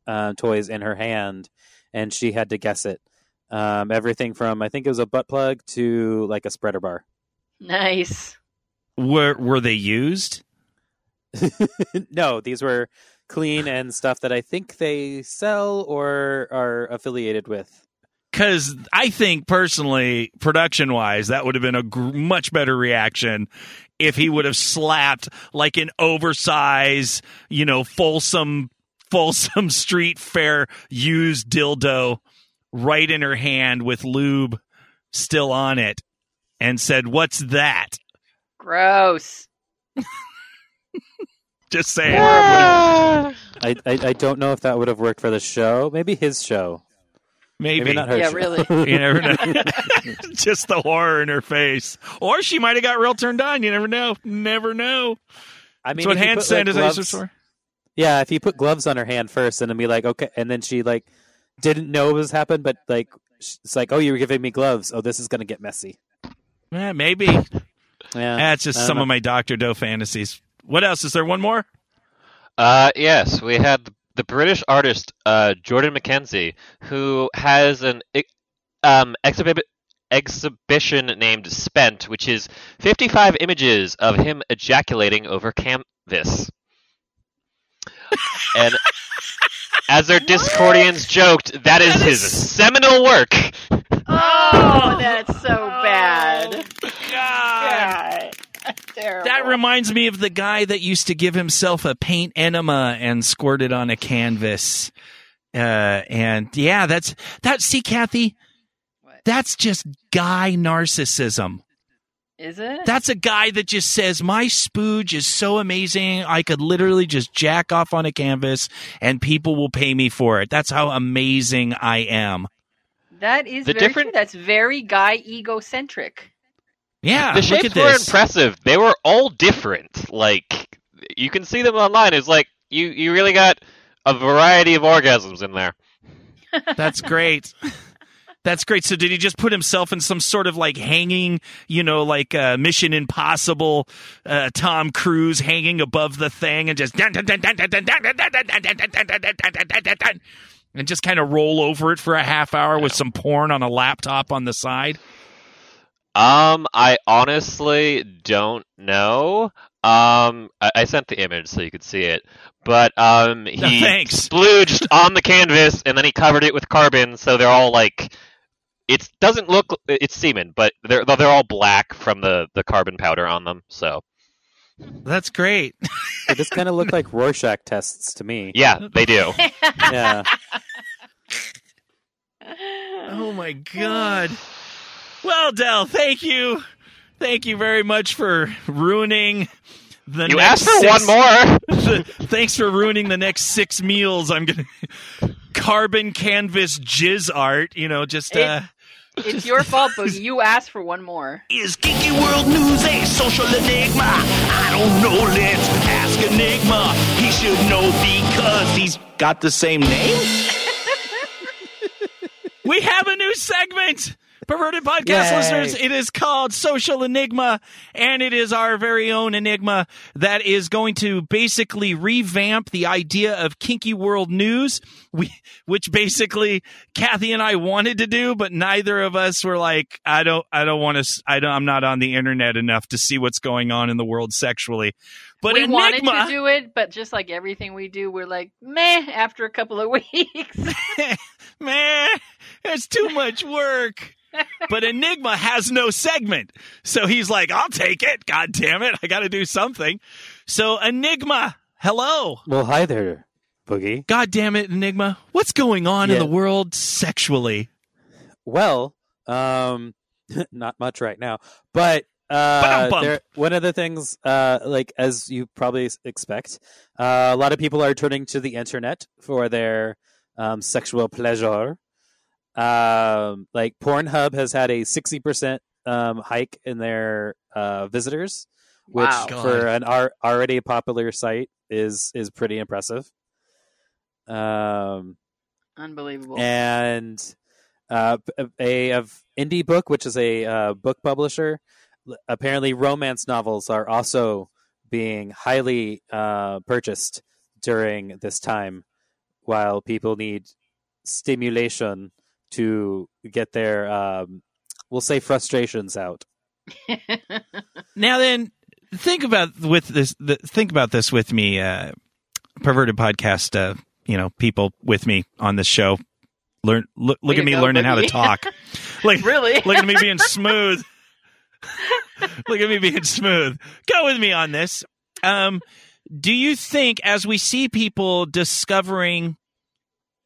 uh, toys in her hand, and she had to guess it. Um, everything from I think it was a butt plug to like a spreader bar. Nice. Were were they used? no, these were clean and stuff that I think they sell or are affiliated with. Because I think personally, production wise, that would have been a gr- much better reaction if he would have slapped like an oversized, you know, Folsom, Folsom Street Fair used dildo right in her hand with lube still on it and said, What's that? Gross. Just saying. I, I I don't know if that would have worked for the show. Maybe his show. Maybe. Maybe not her. Yeah, really. You never know. Just the horror in her face. Or she might have got real turned on. You never know. Never know. I mean, That's what hand put, like, gloves- for. Yeah, if you put gloves on her hand first and then be like, okay, and then she like didn't know it was happened, but like it's like, oh, you were giving me gloves. Oh, this is gonna get messy. Yeah, maybe. Yeah, That's just some know. of my Doctor Doe fantasies. What else? Is there one more? Uh, yes, we had the, the British artist uh, Jordan McKenzie, who has an e- um, exhibi- exhibition named Spent, which is 55 images of him ejaculating over canvas. and as our Discordians joked, that is his seminal work. Oh, that's so bad. God. God. Terrible. That reminds me of the guy that used to give himself a paint enema and squirt it on a canvas. Uh, and yeah, that's that. See, Kathy, What? that's just guy narcissism. Is it? That's a guy that just says, My spooge is so amazing. I could literally just jack off on a canvas and people will pay me for it. That's how amazing I am. that is The very different- true. That's very guy egocentric. Yeah, the shapes were impressive. They were all different. Like you can see them online. It's like you you really got a variety of orgasms in there. That's great. That's great. So did he just put himself in some sort of like hanging, you know, like uh, Mission Impossible, uh, Tom Cruise hanging above the thing and just and just kind of roll over it for a half hour with some porn on a laptop on the side? Um, I honestly don't know. Um, I, I sent the image so you could see it, but um, he thanks. splooged on the canvas and then he covered it with carbon, so they're all like, it doesn't look it's semen, but they're they're all black from the the carbon powder on them. So That's great. They just kind of look like Rorschach tests to me. yeah, they do. Yeah. Oh my god. Well, Dell, thank you. Thank you very much for ruining the You next asked for six- one more. Thanks for ruining the next six meals. I'm gonna carbon canvas jizz art. You know, just uh, It's your fault, Boogie. You asked for one more. Is Geeky World News a social enigma? I don't know, let's ask Enigma. He should know because he's got the same name? we have a new segment. Perverted podcast Yay. listeners, it is called Social Enigma, and it is our very own enigma that is going to basically revamp the idea of kinky world news, we, which basically Kathy and I wanted to do, but neither of us were like, I don't, I don't want to, I don't, I'm not on the internet enough to see what's going on in the world sexually. But we wanted to do it, but just like everything we do, we're like, meh, after a couple of weeks. man, it's too much work. But Enigma has no segment. So he's like, I'll take it. God damn it. I got to do something. So Enigma, hello. Well, hi there, Boogie. God damn it, Enigma. What's going on in the world sexually? Well, um, not much right now, but uh, there, one of the things, uh, like as you probably expect, uh, a lot of people are turning to the internet for their um, sexual pleasure. Um, like Pornhub has had a sixty percent um, hike in their uh, visitors, which Wow. for an ar- already popular site is is pretty impressive. Um, Unbelievable. and uh, a of indie book, which is a uh, book publisher. Apparently, romance novels are also being highly uh, purchased during this time, while people need stimulation to get their, um, we'll say, frustrations out. Now then, think about with this. The, think about this with me, uh, perverted podcast. Uh, you know, people with me on this show. Learn. Look, look at me go, learning how to talk. Like really? Look at me being smooth. Look at me being smooth. Go with me on this. Um, do you think as we see people discovering,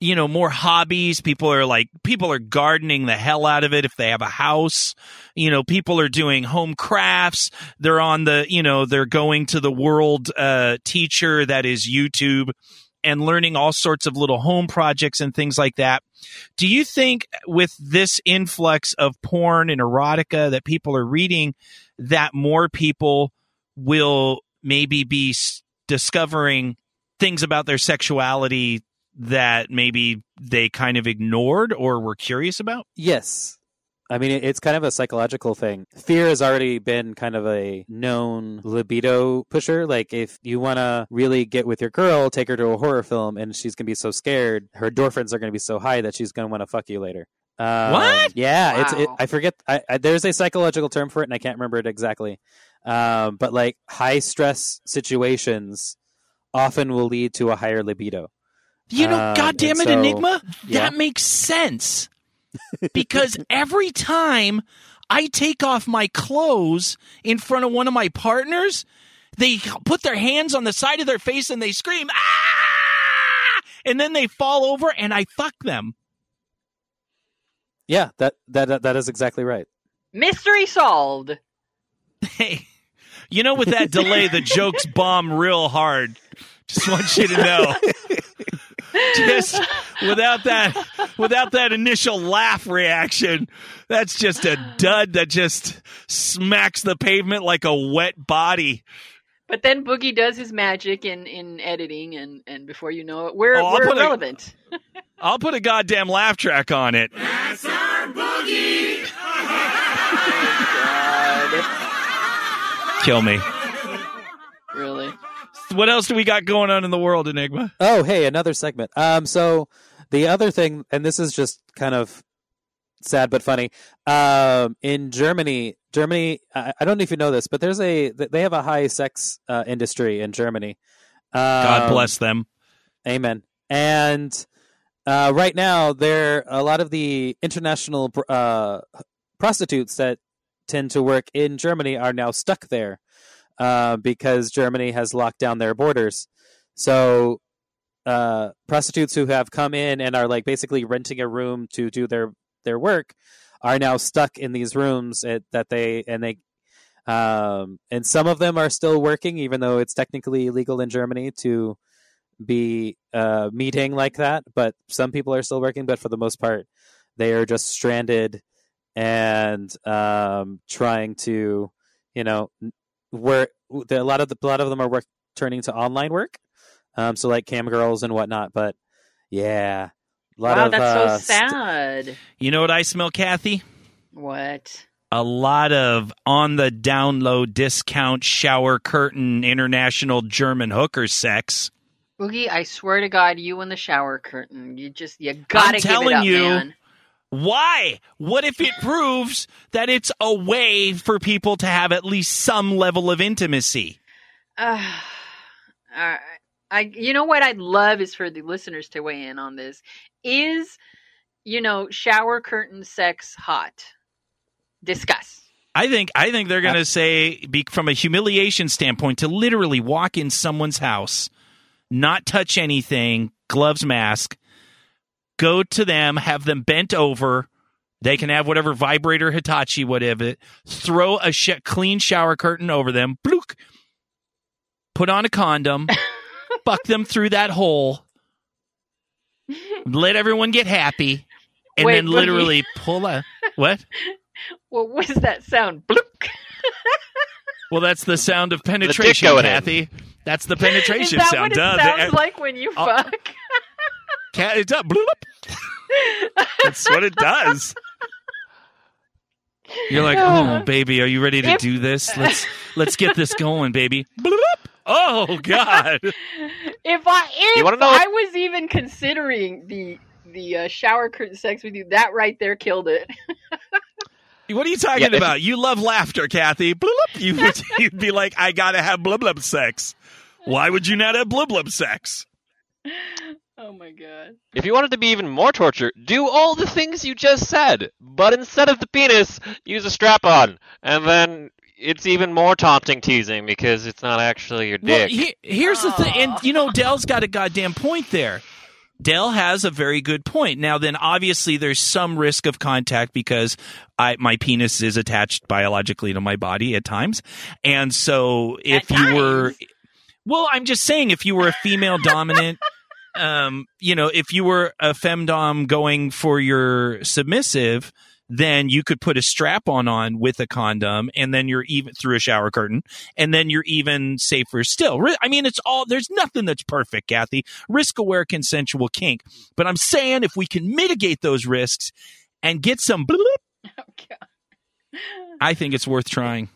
you know, more hobbies, people are like, people are gardening the hell out of it if they have a house. You know, people are doing home crafts. They're on the, you know, they're going to the world uh, teacher that is YouTube and learning all sorts of little home projects and things like that. Do you think with this influx of porn and erotica that people are reading, that more people will maybe be s- discovering things about their sexuality that maybe they kind of ignored or were curious about? Yes. I mean, it's kind of a psychological thing. Fear has already been kind of a known libido pusher. Like, if you want to really get with your girl, take her to a horror film, and she's going to be so scared, her endorphins are going to be so high that she's going to want to fuck you later. Um, What? Yeah, it's. It, I forget. I, I, there's a psychological term for it, and I can't remember it exactly. Um, but like high stress situations often will lead to a higher libido. You know, Um, God damn and it, so- Enigma, yeah. that makes sense. because every time I take off my clothes in front of one of my partners, they put their hands on the side of their face and they scream, ah! And then they fall over and I fuck them. Yeah, that that that, that is exactly right. Mystery solved. Hey, you know, with that delay, the jokes bomb real hard. Just want you to know. just without that, without that initial laugh reaction, that's just a dud that just smacks the pavement like a wet body. But then Boogie does his magic in, in editing, and, and before you know it, we're, Oh, I'll we're put a- irrelevant. I'll put a goddamn laugh track on it. that's our boogie Kill me. Really? What else do we got going on in the world, Enigma? Oh, hey, another segment. Um, so the other thing, and this is just kind of sad but funny. Um, in Germany, Germany, I, I don't know if you know this, but there's a they have a high sex uh, industry in Germany. God Um, bless them. Amen. And uh, right now, there a lot of the international uh, prostitutes that tend to work in Germany are now stuck there uh, because Germany has locked down their borders. So uh, prostitutes who have come in and are like basically renting a room to do their their work are now stuck in these rooms at, that they and they um, and some of them are still working even though it's technically illegal in Germany to be uh, meeting like that. But some people are still working, but for the most part, they are just stranded and um, trying to, you know, work. A lot of the a lot of them are work turning to online work, um, so like cam girls and whatnot. But yeah, a lot wow, of that's uh, so st- sad. You know what I smell, Kathy? What? A lot of on the download discount shower curtain international German hooker sex. Boogie, I swear to God, you and the shower curtain. You just, you gotta give telling it up, you. man. Why? What if it proves that it's a way for people to have at least some level of intimacy? Uh, I, I, you know what I'd love is for the listeners to weigh in on this. Is, you know, shower curtain sex hot? Discuss. I think I think they're going to say be, from a humiliation standpoint to literally walk in someone's house, not touch anything, gloves, mask, go to them, have them bent over. They can have whatever vibrator, Hitachi, whatever. Throw a sh- clean shower curtain over them. Blook. Put on a condom. buck them through that hole. Let everyone get happy, and Wait, then Boogie. literally pull a what? Well, What was that sound? Bloop. Well, that's the sound of penetration, going in. Kathy. That's the Is penetration that sound. what it Duh. sounds The- like when you fuck? Cat, it's up. Bloop. That's what it does. You're like, oh, baby, are you ready to If- do this? Let's let's get this going, baby. Bloop. Oh God. if I if You know I was even considering the the uh, shower curtain sex with you, that right there killed it. What are you talking Yeah, about? You love laughter, Kathy. Bloop. You would, you'd be like, I gotta have blub blub sex. Why would you not have blub blub sex? Oh my god. If you wanted to be even more torture, do all the things you just said, but instead of the penis, use a strap on. And then it's even more taunting teasing because it's not actually your Well, dick. he, here's the thing, and you know, Dell's got a goddamn point there. Dell has a very good point. Now, then, obviously, there's some risk of contact because I, my penis is attached biologically to my body at times, and so if At you were, well, I'm just saying, if you were a female dominant, um, you know, if you were a femdom going for your submissive, then you could put a strap on on with a condom and then you're even through a shower curtain and then you're even safer still. I mean, it's all, there's nothing that's perfect, Kathy. Risk aware consensual kink. But I'm saying if we can mitigate those risks and get some bloop, Oh. I think it's worth trying.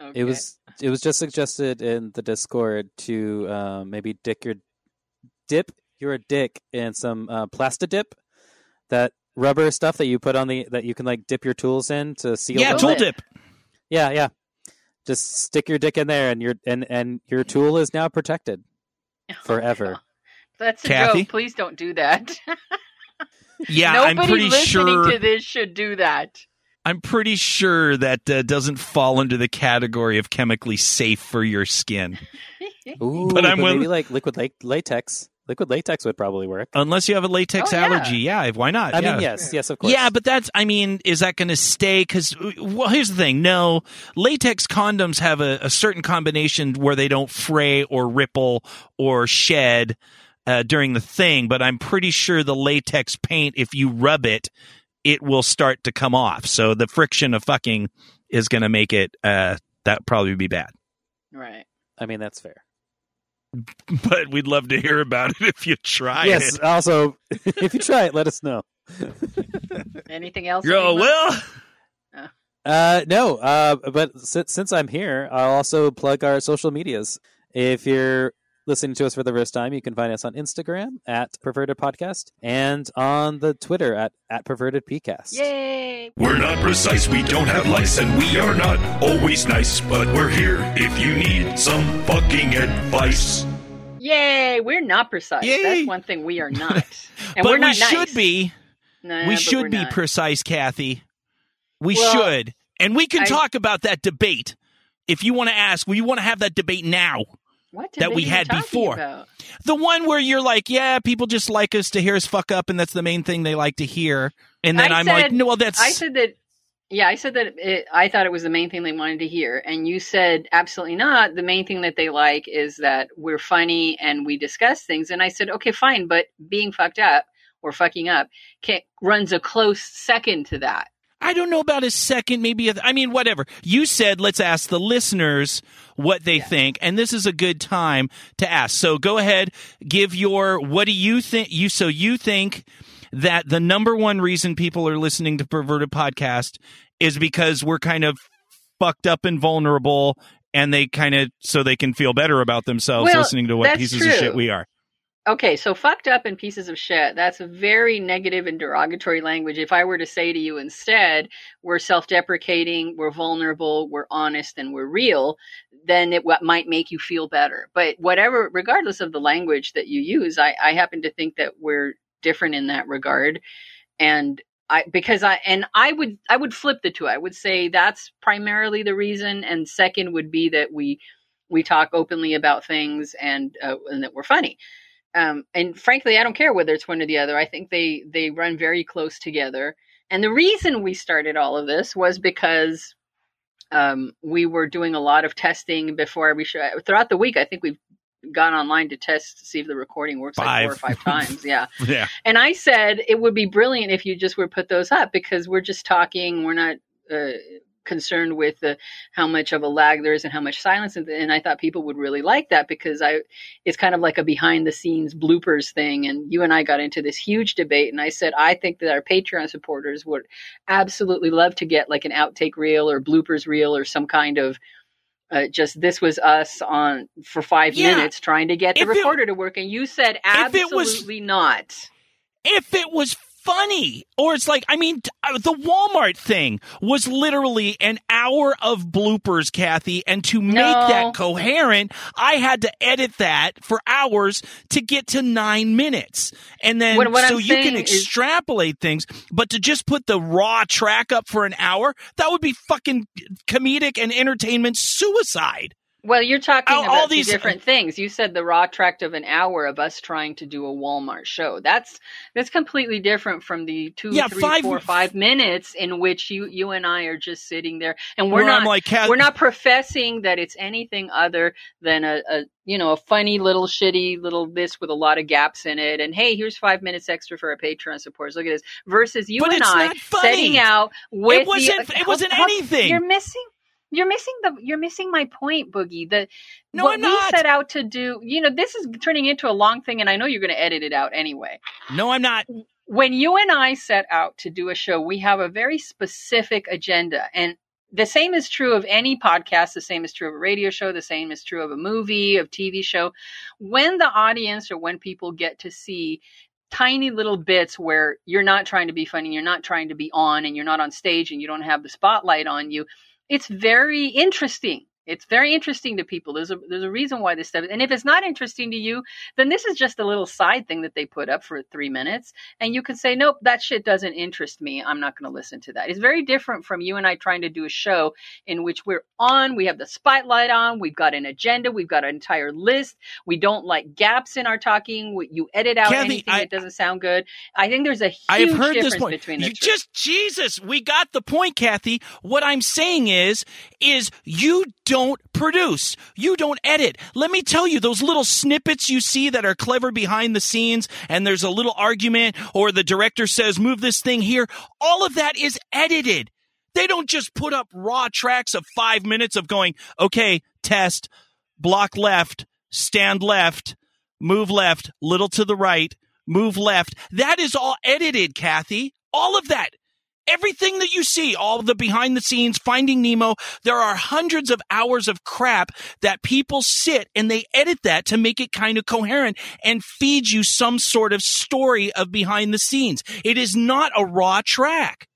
Okay. It was it was just suggested in the Discord to uh, maybe dick your dip your dick in some uh, Plasti Dip, that rubber stuff that you put on the that you can like dip your tools in to seal. Yeah, them. tool it. dip. Yeah, yeah. Just stick your dick in there, and your and and your tool is now protected forever. That's a Kathy? joke. Please don't do that. Yeah, Nobody I'm pretty listening sure. to this should do that. I'm pretty sure that uh, doesn't fall under the category of chemically safe for your skin. Ooh, But I'm maybe willing- like liquid la- latex. Liquid latex would probably work. Unless you have a latex Oh, yeah. allergy. Yeah, why not? I yeah. mean, yes, yes, of course. Yeah, but that's, I mean, is that going to stay? Because, well, here's the thing. No, latex condoms have a, a certain combination where they don't fray or ripple or shed uh, during the thing, but I'm pretty sure the latex paint, if you rub it, it will start to come off. So the friction of fucking is going to make it, uh, that probably be bad. Right. I mean that's fair. But we'd love to hear about it if you try yes. it. Yes, also, if you try it, let us know. Anything else? Oh, Enigma? well. Uh, no. Uh, but since since I'm here, I'll also plug our social medias. If you're listening to us for the first time, you can find us on Instagram at Perverted Podcast and on the Twitter at at Perverted PCast. Yay! We're not precise, we don't have lice, and we are not always nice, but we're here if you need some fucking advice. Yay! We're not precise. Yay. That's one thing we are not, and but we're not we nice. should be. Nah, we should be not. precise, Kathy. We Well, should. And we can I- talk about that debate. If you want to ask, we want to have that debate now. What that we debate are you had before. about? The one where you're like, yeah, people just like us to hear us fuck up, and that's the main thing they like to hear. And then I I'm like, no, well, that's. I said that. Yeah, I said that it, I thought it was the main thing they wanted to hear, and you said absolutely not. The main thing that they like is that we're funny and we discuss things. And I said, okay, fine, but being fucked up or fucking up can, runs a close second to that. I don't know about a second, maybe. I mean, whatever. You said let's ask the listeners what they think, and this is a good time to ask. So go ahead, give your what do you think? You so you think that the number one reason people are listening to Perverted Podcast is because we're kind of fucked up and vulnerable, and they kind of so they can feel better about themselves Well, listening to what pieces of shit we are. Okay, so fucked up and pieces of shit. That's very negative and derogatory language. If I were to say to you instead, we're self deprecating, we're vulnerable, we're honest, and we're real, then it might make you feel better. But whatever, regardless of the language that you use, I, I happen to think that we're different in that regard. And I, because I, and I would, I would flip the two. I would say that's primarily the reason. And second would be that we, we talk openly about things and, uh, and that we're funny um, and frankly, I don't care whether it's one or the other. I think they they run very close together. And the reason we started all of this was because um, we were doing a lot of testing before we show. Throughout the week, I think we've gone online to test to see if the recording works like four or Five. five times. Yeah. Yeah. And I said it would be brilliant if you just would put those up because we're just talking. We're not uh, concerned with the, how much of a lag there is and how much silence. And, and I thought people would really like that because I, it's kind of like a behind the scenes bloopers thing. And you and I got into this huge debate. And I said, I think that our Patreon supporters would absolutely love to get like an outtake reel or bloopers reel or some kind of uh, just this was us on for five Yeah. minutes trying to get the If it- recorder to work. And you said it was- absolutely not. if it was funny. Or it's like i mean uh, the walmart thing was literally an hour of bloopers kathy. And to make No. that coherent i had to edit that for hours to get to nine minutes. And then What- what so I'm you can saying is- extrapolate things but to just put the raw track up for an hour that would be fucking comedic and entertainment suicide Well, you're talking All- about all these- different things. You said the raw tract of an hour of us trying to do a Walmart show. That's that's completely different from the two, Yeah, three, five- four, five minutes in which you you and I are just sitting there, and we're not I'm like, we're not professing that it's anything other than a, a you know a funny little shitty little this with a lot of gaps in it. And hey, here's five minutes extra for our Patreon supporters. Look at this. Versus you But and I setting out with It wasn't- the, it wasn't How- anything. You're missing. You're missing the. You're missing my point, Boogie. The No, what I'm we not. set out to do. You know, this is turning into a long thing, and I know you're going to edit it out anyway. no i'm not When you and I set out to do a show, we have a very specific agenda, and the same is true of any podcast. The same is true of a radio show. The same is true of a movie, of TV show. When the audience or when people get to see tiny little bits where you're not trying to be funny, you're not trying to be on, and you're not on stage, and you don't have the spotlight on you, it's very interesting It's very interesting to people. There's a there's a reason why this stuff. And if it's not interesting to you, then this is just a little side thing that they put up for three minutes, and you can say, nope, that shit doesn't interest me. I'm not going to listen to that. It's very different from you and I trying to do a show in which we're on. We have the spotlight on. We've got an agenda. We've got an entire list. We don't like gaps in our talking. You edit out Kathy, anything I- that doesn't sound good. I think there's a huge I have heard difference this point. between the You two. just Jesus, we got the point, Kathy. What I'm saying is, is you don't produce, you don't edit. Let me tell you, those little snippets you see that are clever behind the scenes, and there's a little argument, or the director says, "Move this thing here." All of that is edited. They don't just put up raw tracks of five minutes of going, "Okay, test, block left, stand left, move left, little to the right." move left. That is all edited, Kathy. All of that. Everything that you see, all the behind the scenes, finding Nemo, there are hundreds of hours of crap that people sit and they edit that to make it kind of coherent and feed you some sort of story of behind the scenes. It is not a raw track.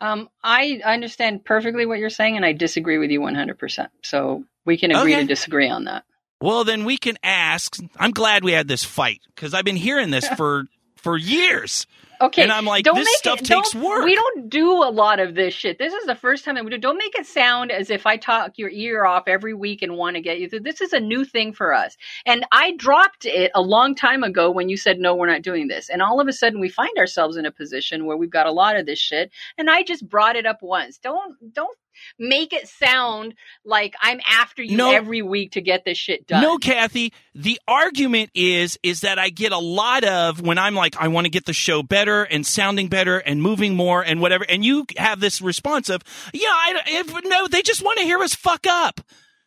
Um, I understand perfectly what you're saying, and I disagree with you 100%. So we can agree Okay. to disagree on that. Well, then we can ask. I'm glad we had this fight because I've been hearing this for for years. Okay, And I'm like, don't this stuff it, takes work. We don't do a lot of this shit. This is the first time that we do. Don't make it sound as if I talk your ear off every week and want to get you. Through. This is a new thing for us. And I dropped it a long time ago when you said no, we're not doing this. And all of a sudden, we find ourselves in a position where we've got a lot of this shit. And I just brought it up once. Don't don't make it sound like I'm after you No. every week to get this shit done. No, Kathy. The argument is is that I get a lot of when I'm like I want to get the show better and sounding better and moving more and whatever, and you have this response of yeah, I if, no, they just want to hear us fuck up.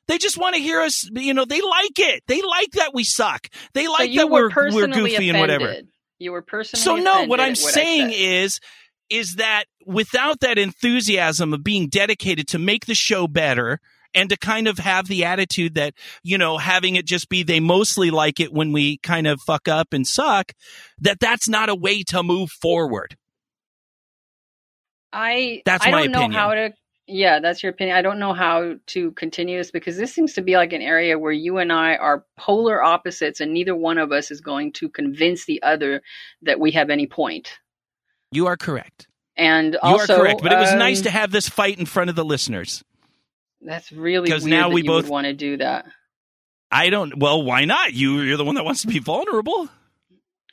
They just want to hear us. You know, they like it. They like that we suck. They like you that were we're we're goofy offended. and whatever. You were personally So no, what I'm what saying is is that without that enthusiasm of being dedicated to make the show better and to kind of have the attitude that, you know, having it just be they mostly like it when we kind of fuck up and suck, that that's not a way to move forward. I That's I my don't know opinion. how to yeah, that's your opinion. I don't know how to continue this because this seems to be like an area where you and I are polar opposites and neither one of us is going to convince the other that we have any point. You are correct. And you are correct. But it was um, nice to have this fight in front of the listeners. That's really 'Cause because now we you both- want to do that. I don't well, why not? You you're the one that wants to be vulnerable.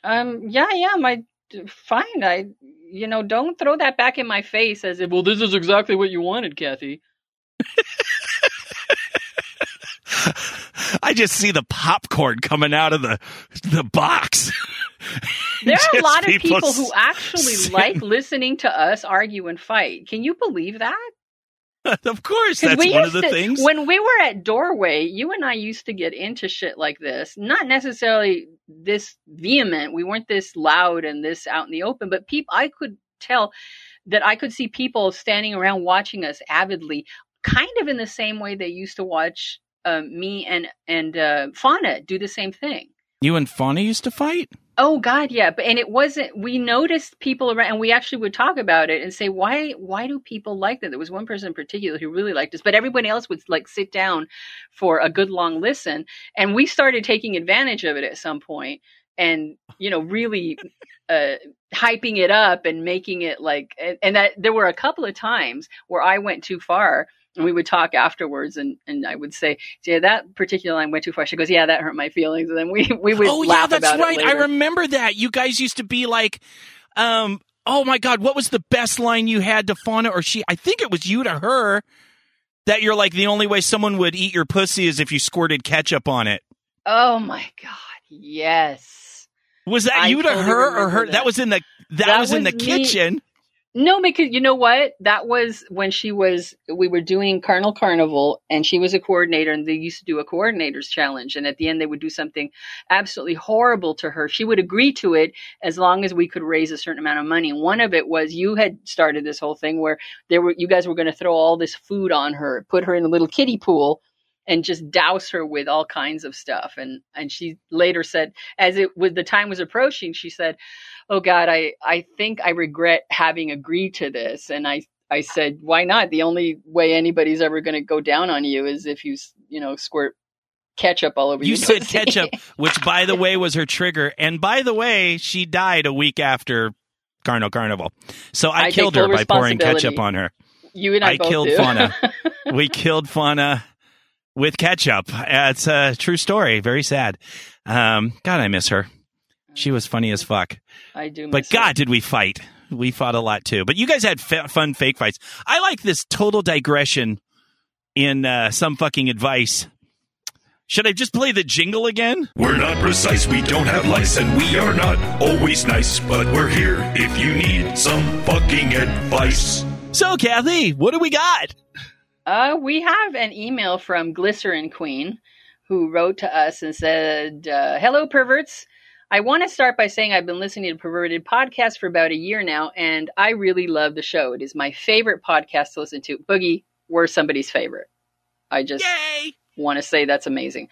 Um yeah, yeah, my fine. I you know, don't throw that back in my face as if well this is exactly what you wanted, Kathy. I just see the popcorn coming out of the the box. There are a lot of people who actually like listening to us argue and fight. Can you believe that? of course, that's one of the to- things. When we were at Doorway, you and I used to get into shit like this. Not necessarily this vehement. We weren't this loud and this out in the open, but people I could tell that I could see people standing around watching us avidly, kind of in the same way they used to watch um, me and and uh, Fauna do the same thing. you and Fauna used to fight. Oh God, yeah, but and it wasn't. We noticed people around, and we actually would talk about it and say, why? Why do people like that? There was one person in particular who really liked us, but everybody else would like sit down for a good long listen, and we started taking advantage of it at some point, and you know, really uh, hyping it up and making it like, and, and that there were a couple of times where I went too far. And we would talk afterwards, and, and I would say, "Yeah, that particular line went too far." She goes, "Yeah, that hurt my feelings." And then we we would oh yeah, that's right. I remember that. You guys used to be like, um, oh my god, what was the best line you had to Fauna or she? I think it was you to her. That you're like the only way someone would eat your pussy is if you squirted ketchup on it. Oh my god, yes. Was that I you to totally her or her? That. that. was in the that, That was in the me. kitchen. No, because you know what? That was when she was we were doing Carnal Carnival and she was a coordinator and they used to do a coordinators challenge and at the end they would do something absolutely horrible to her. She would agree to it as long as we could raise a certain amount of money. One of it was you had started this whole thing where there were you guys were going to throw all this food on her, put her in a little kiddie pool and just douse her with all kinds of stuff and and she later said as it was the time was approaching she said oh god i i think i regret having agreed to this and i I said, why not? The only way anybody's ever going to go down on you is if you, you know, squirt ketchup all over You your said ketchup, which by the way was her trigger, and by the way, she died a week after Carno Carnival. So I, I killed her by pouring ketchup on her. you and I, I killed do. Fauna. we killed Fauna with ketchup. It's a true story. Very sad. Um, God, I miss her. She was funny as fuck. I do. But miss her. God, did we fight? We fought a lot too. But you guys had fa- fun fake fights. I like this total digression in uh, some fucking advice. Should I just play the jingle again? We're not precise, we don't have lice, and we are not always nice, but we're here if you need some fucking advice. So, Kathy, what do we got? Uh, we have an email from Glycerin Queen who wrote to us and said, uh, Hello, perverts. I want to start by saying I've been listening to Perverted Podcast for about a year now, and I really love the show. It is my favorite podcast to listen to. Boogie, we're somebody's favorite. I just Yay! want to say that's amazing.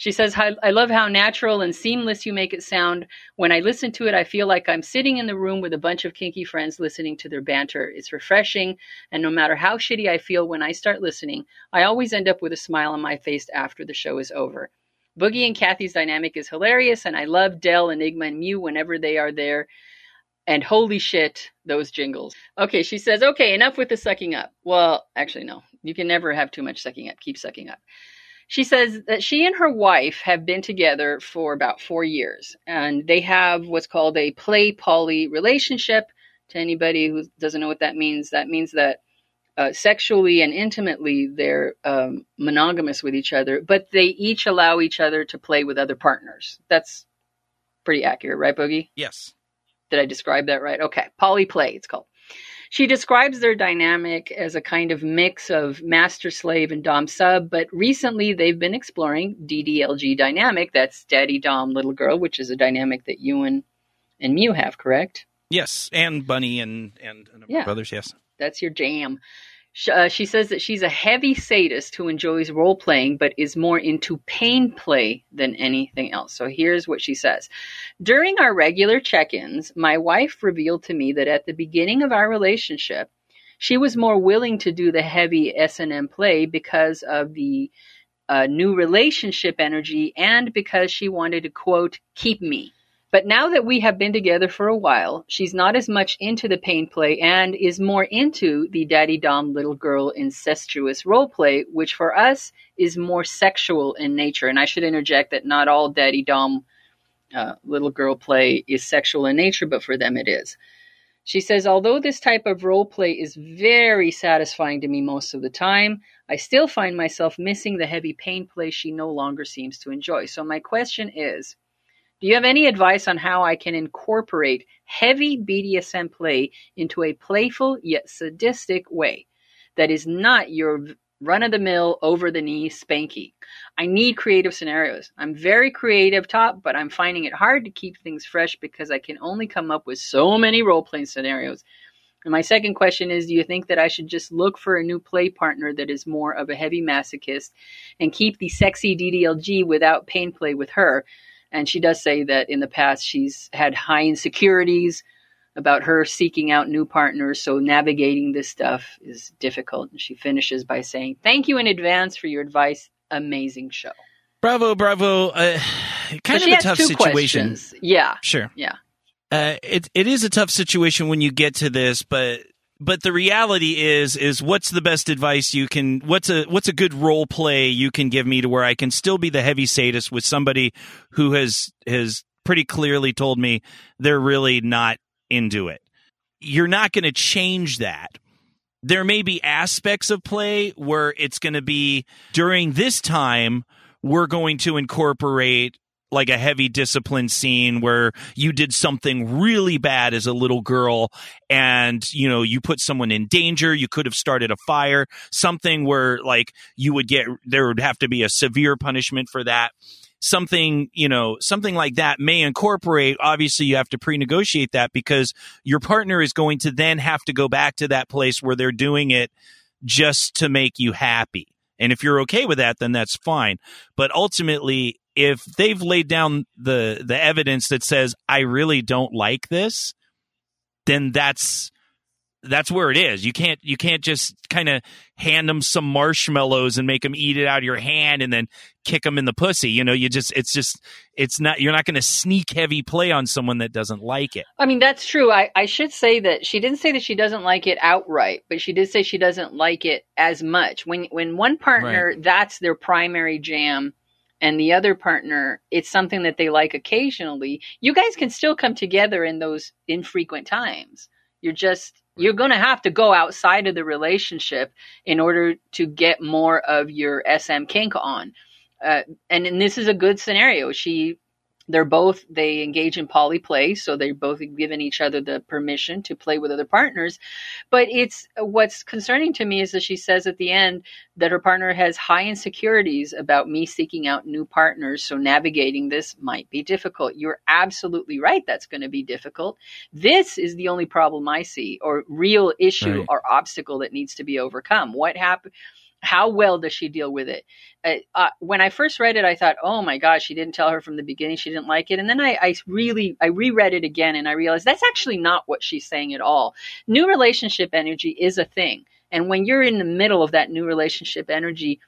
She says, "I love how natural and seamless you make it sound. When I listen to it, I feel like I'm sitting in the room with a bunch of kinky friends listening to their banter. It's refreshing, and no matter how shitty I feel when I start listening, I always end up with a smile on my face after the show is over. Boogie and Kathy's dynamic is hilarious, and I love Dell, Enigma, and Mew whenever they are there. And holy shit, those jingles. Okay, she says, okay, enough with the sucking up. Well, actually, no. You can never have too much sucking up. Keep sucking up. She says that she and her wife have been together for about four years, and they have what's called a play poly relationship. To anybody who doesn't know what that means, that means that uh, sexually and intimately they're um, monogamous with each other, but they each allow each other to play with other partners. That's pretty accurate, right, Boogie? Yes. Did I describe that right? Okay. Poly play, it's called. She describes their dynamic as a kind of mix of master slave and dom sub, but recently they've been exploring DDLG dynamic. That's daddy dom little girl, which is a dynamic that you and, and Mew have, correct? Yes, and Bunny and and a number Yeah. of others. Yes. That's your jam. Sh- Uh, she says that she's a heavy sadist who enjoys role playing but is more into pain play than anything else. So here's what she says. During our regular check ins, my wife revealed to me that at the beginning of our relationship, she was more willing to do the heavy S&M play because of the uh, new relationship energy and because she wanted to, quote, keep me. But now that we have been together for a while, she's not as much into the pain play and is more into the daddy dom little girl incestuous role play, which for us is more sexual in nature. And I should interject that not all daddy dom uh, little girl play is sexual in nature, but for them it is. She says, although this type of role play is very satisfying to me most of the time, I still find myself missing the heavy pain play she no longer seems to enjoy. So my question is, do you have any advice on how I can incorporate heavy BDSM play into a playful yet sadistic way that is not your run of the mill, over the knee spanky? I need creative scenarios. I'm very creative, top, but I'm finding it hard to keep things fresh because I can only come up with so many role playing scenarios. And my second question is Do you think that I should just look for a new play partner that is more of a heavy masochist and keep the sexy DDLG without pain play with her? And she does say that in the past she's had high insecurities about her seeking out new partners, so navigating this stuff is difficult. And she finishes by saying, Thank you in advance for your advice. Amazing show. Bravo, bravo. Uh, kind So of a tough situation. questions. Yeah. Sure. Yeah. Uh, it it is a tough situation when you get to this, but but the reality is is what's the best advice you can what's a what's a good role play you can give me to where I can still be the heavy sadist with somebody who has has pretty clearly told me they're really not into it. You're not going to change that. There may be aspects of play where it's going to be during this time we're going to incorporate like a heavy discipline scene where you did something really bad as a little girl and you know you put someone in danger you could have started a fire something where like you would get there would have to be a severe punishment for that. Something you know something like that may incorporate obviously you have to pre-negotiate that because your partner is going to then have to go back to that place where they're doing it just to make you happy. And if you're okay with that then that's fine. But ultimately if they've laid down the the evidence that says I really don't like this, then that's that's where it is. You can't you can't just kind of hand them some marshmallows and make them eat it out of your hand and then kick them in the pussy. You know, you just it's just it's not you're not going to sneak heavy play on someone that doesn't like it. I mean, that's true. I, I should say that she didn't say that she doesn't like it outright, but she did say she doesn't like it as much. When when one partner that's their primary jam and the other partner it's something that they like occasionally, you guys can still come together in those infrequent times. You're just you're going to have to go outside of the relationship in order to get more of your SM kink on. Uh, and, and this is a good scenario. She they're both they engage in poly play so they're both given each other the permission to play with other partners. But it's what's concerning to me is that she says at the end that her partner has high insecurities about me seeking out new partners so navigating this might be difficult. You're absolutely right that's going to be difficult. This is the only problem i see or real issue Right. or obstacle that needs to be overcome. What happened how well does she deal with it? Uh, uh, when I first read it, I thought, "Oh my gosh, she didn't tell her from the beginning she didn't like it." And then I, I really, I reread it again, and I realized that's actually not what she's saying at all. New relationship energy is a thing, and when you're in the middle of that new relationship energy,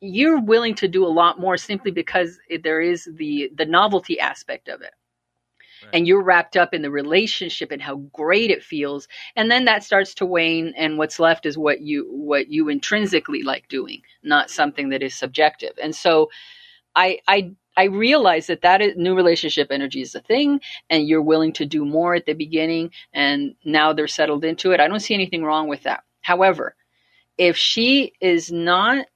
you're willing to do a lot more simply because there is the the novelty aspect of it and you're wrapped up in the relationship and how great it feels and then that starts to wane and what's left is what you what you intrinsically like doing not something that is subjective and so i i I realize that that is, new relationship energy is a thing, and you're willing to do more at the beginning, and now they're settled into it. I don't see anything wrong with that. However, if she is not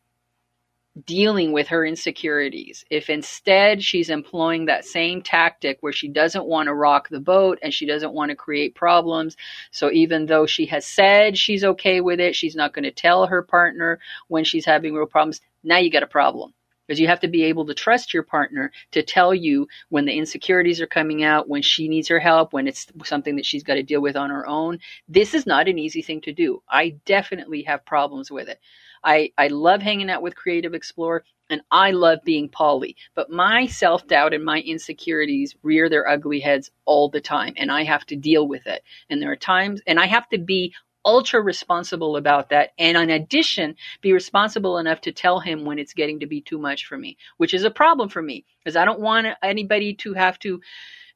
dealing with her insecurities. If instead she's employing that same tactic where she doesn't want to rock the boat and she doesn't want to create problems, so even though she has said she's okay with it, she's not going to tell her partner when she's having real problems, now you got a problem. Because you have to be able to trust your partner to tell you when the insecurities are coming out, when she needs her help, when it's something that she's got to deal with on her own. This is not an easy thing to do. I definitely have problems with it. I, I love hanging out with Creative Explorer and I love being poly, but my self doubt and my insecurities rear their ugly heads all the time, and I have to deal with it. And there are times, and I have to be ultra responsible about that. And in addition, be responsible enough to tell him when it's getting to be too much for me, which is a problem for me because I don't want anybody to have to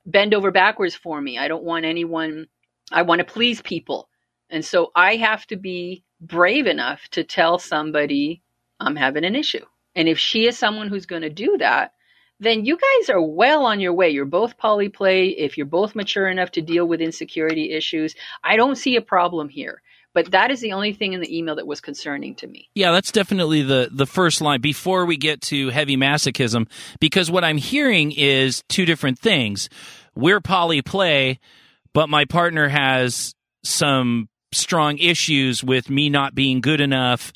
bend over backwards for me. I don't want anyone, I want to please people. And so I have to be brave enough to tell somebody I'm having an issue. And if she is someone who's going to do that, then you guys are well on your way. You're both polyplay. If you're both mature enough to deal with insecurity issues, I don't see a problem here. But that is the only thing in the email that was concerning to me. Yeah, that's definitely the the first line before we get to heavy masochism because what I'm hearing is two different things. We're poly play, but my partner has some strong issues with me not being good enough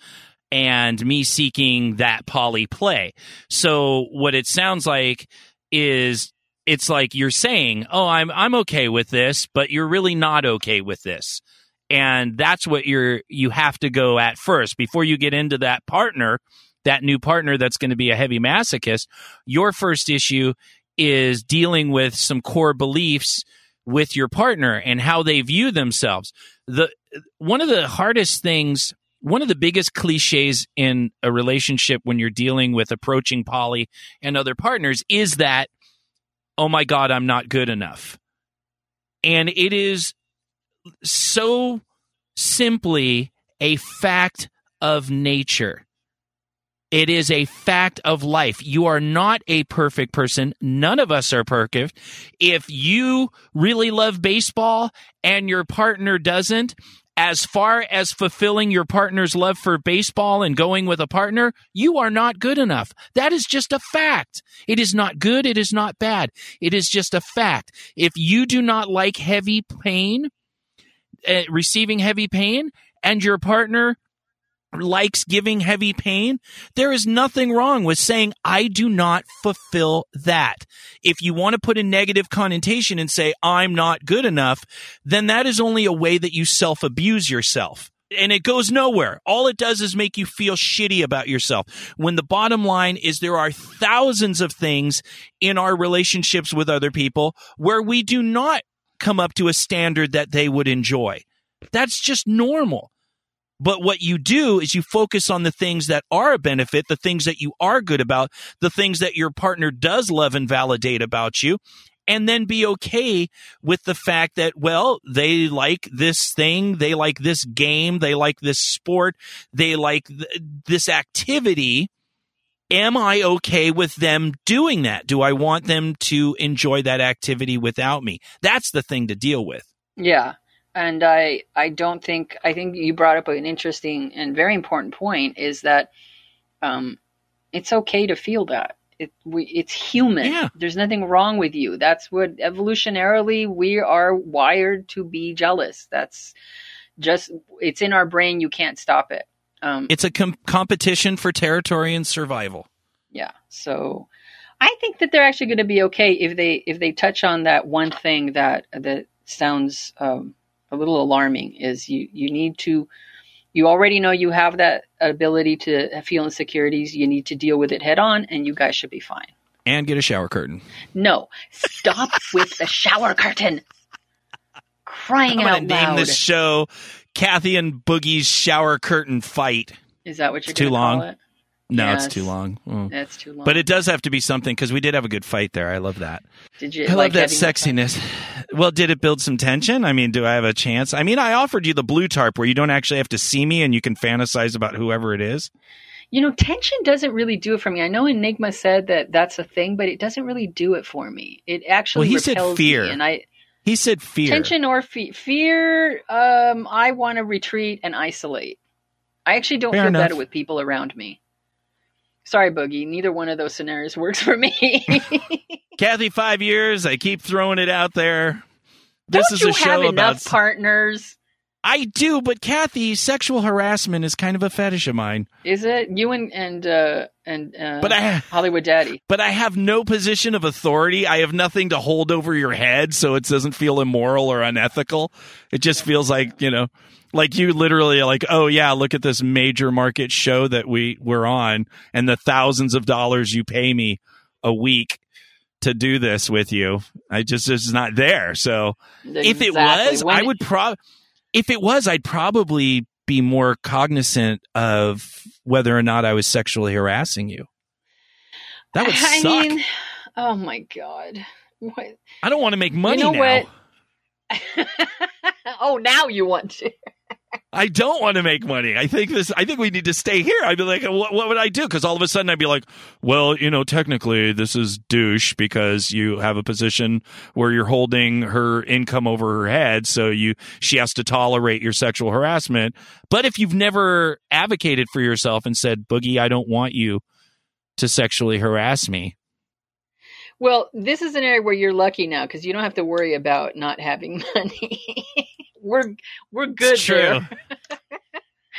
and me seeking that poly play. So what it sounds like is it's like you're saying, "Oh, I'm I'm okay with this," but you're really not okay with this. And that's what you're you have to go at first before you get into that partner, that new partner that's going to be a heavy masochist. Your first issue is dealing with some core beliefs with your partner and how they view themselves. The one of the hardest things one of the biggest cliches in a relationship when you're dealing with approaching poly and other partners is that oh my god i'm not good enough and it is so simply a fact of nature it is a fact of life. You are not a perfect person. None of us are perfect. If you really love baseball and your partner doesn't, as far as fulfilling your partner's love for baseball and going with a partner, you are not good enough. That is just a fact. It is not good. It is not bad. It is just a fact. If you do not like heavy pain, uh, receiving heavy pain, and your partner likes giving heavy pain, there is nothing wrong with saying, I do not fulfill that. If you want to put a negative connotation and say, I'm not good enough, then that is only a way that you self abuse yourself. And it goes nowhere. All it does is make you feel shitty about yourself. When the bottom line is there are thousands of things in our relationships with other people where we do not come up to a standard that they would enjoy That's just normal. But what you do is you focus on the things that are a benefit, the things that you are good about, the things that your partner does love and validate about you, and then be okay with the fact that, well, they like this thing, they like this game, they like this sport, they like th- this activity. Am I okay with them doing that? Do I want them to enjoy that activity without me? That's the thing to deal with. Yeah. And I I don't think I think you brought up an interesting and very important point is that um it's okay to feel that. It we it's human. Yeah. There's nothing wrong with you. That's what evolutionarily we are wired to be jealous. That's just it's in our brain you can't stop it. Um It's a com- competition for territory and survival. yeah. So I think that they're actually going to be okay if they if they touch on that one thing that that sounds um, a little alarming is you you need to you already know you have that ability to feel insecurities you need to deal with it head on and you guys should be fine And get a shower curtain. no stop with the shower curtain crying I'm out going to name this show Kathy and Boogie's Shower Curtain Fight. is that what you're It's too long. No, Yes. it's too long. Mm. that's too long But it does have to be something because we did have a good fight there. I love that. did you I love that sexiness. Well, did it build some tension? I mean, do I have a chance? I mean, I offered you the blue tarp where you don't actually have to see me and you can fantasize about whoever it is. You know, tension doesn't really do it for me. I know Enigma said that that's a thing, but it doesn't really do it for me. It actually Well, he said fear. me, and I He said fear. tension or fe- fear. Um, I want to retreat and isolate. I actually don't Fair feel enough. better with people around me. Sorry, Boogie. Neither one of those scenarios works for me. Kathy, five years. I keep throwing it out there. This don't is you a show have about. enough partners? I do, but Kathy, sexual harassment is kind of a fetish of mine. Is it you and and uh, and uh, But I Hollywood Daddy? but I have no position of authority. I have nothing to hold over your head, so it doesn't feel immoral or unethical. It just feels like, you know, like you literally are like, oh yeah, look at this major market show that we we're on and the thousands of dollars you pay me a week to do this with you. I just it's not there. So if it was, When I would prob if it was, I'd probably be more cognizant of whether or not I was sexually harassing you. That would I suck. mean, oh my god. What? I don't want to make money know now. what? oh, now you want to. I don't want to make money. I think this. I think we need to stay here. I'd be like, what, what would I do? Because all of a sudden I'd be like, well, you know, technically this is douche because you have a position where you're holding her income over her head, so you she has to tolerate your sexual harassment. But if you've never advocated for yourself and said, Boogie, I don't want you to sexually harass me. Well, this is an area where you're lucky now because you don't have to worry about not having money. we're we're good It's true. there.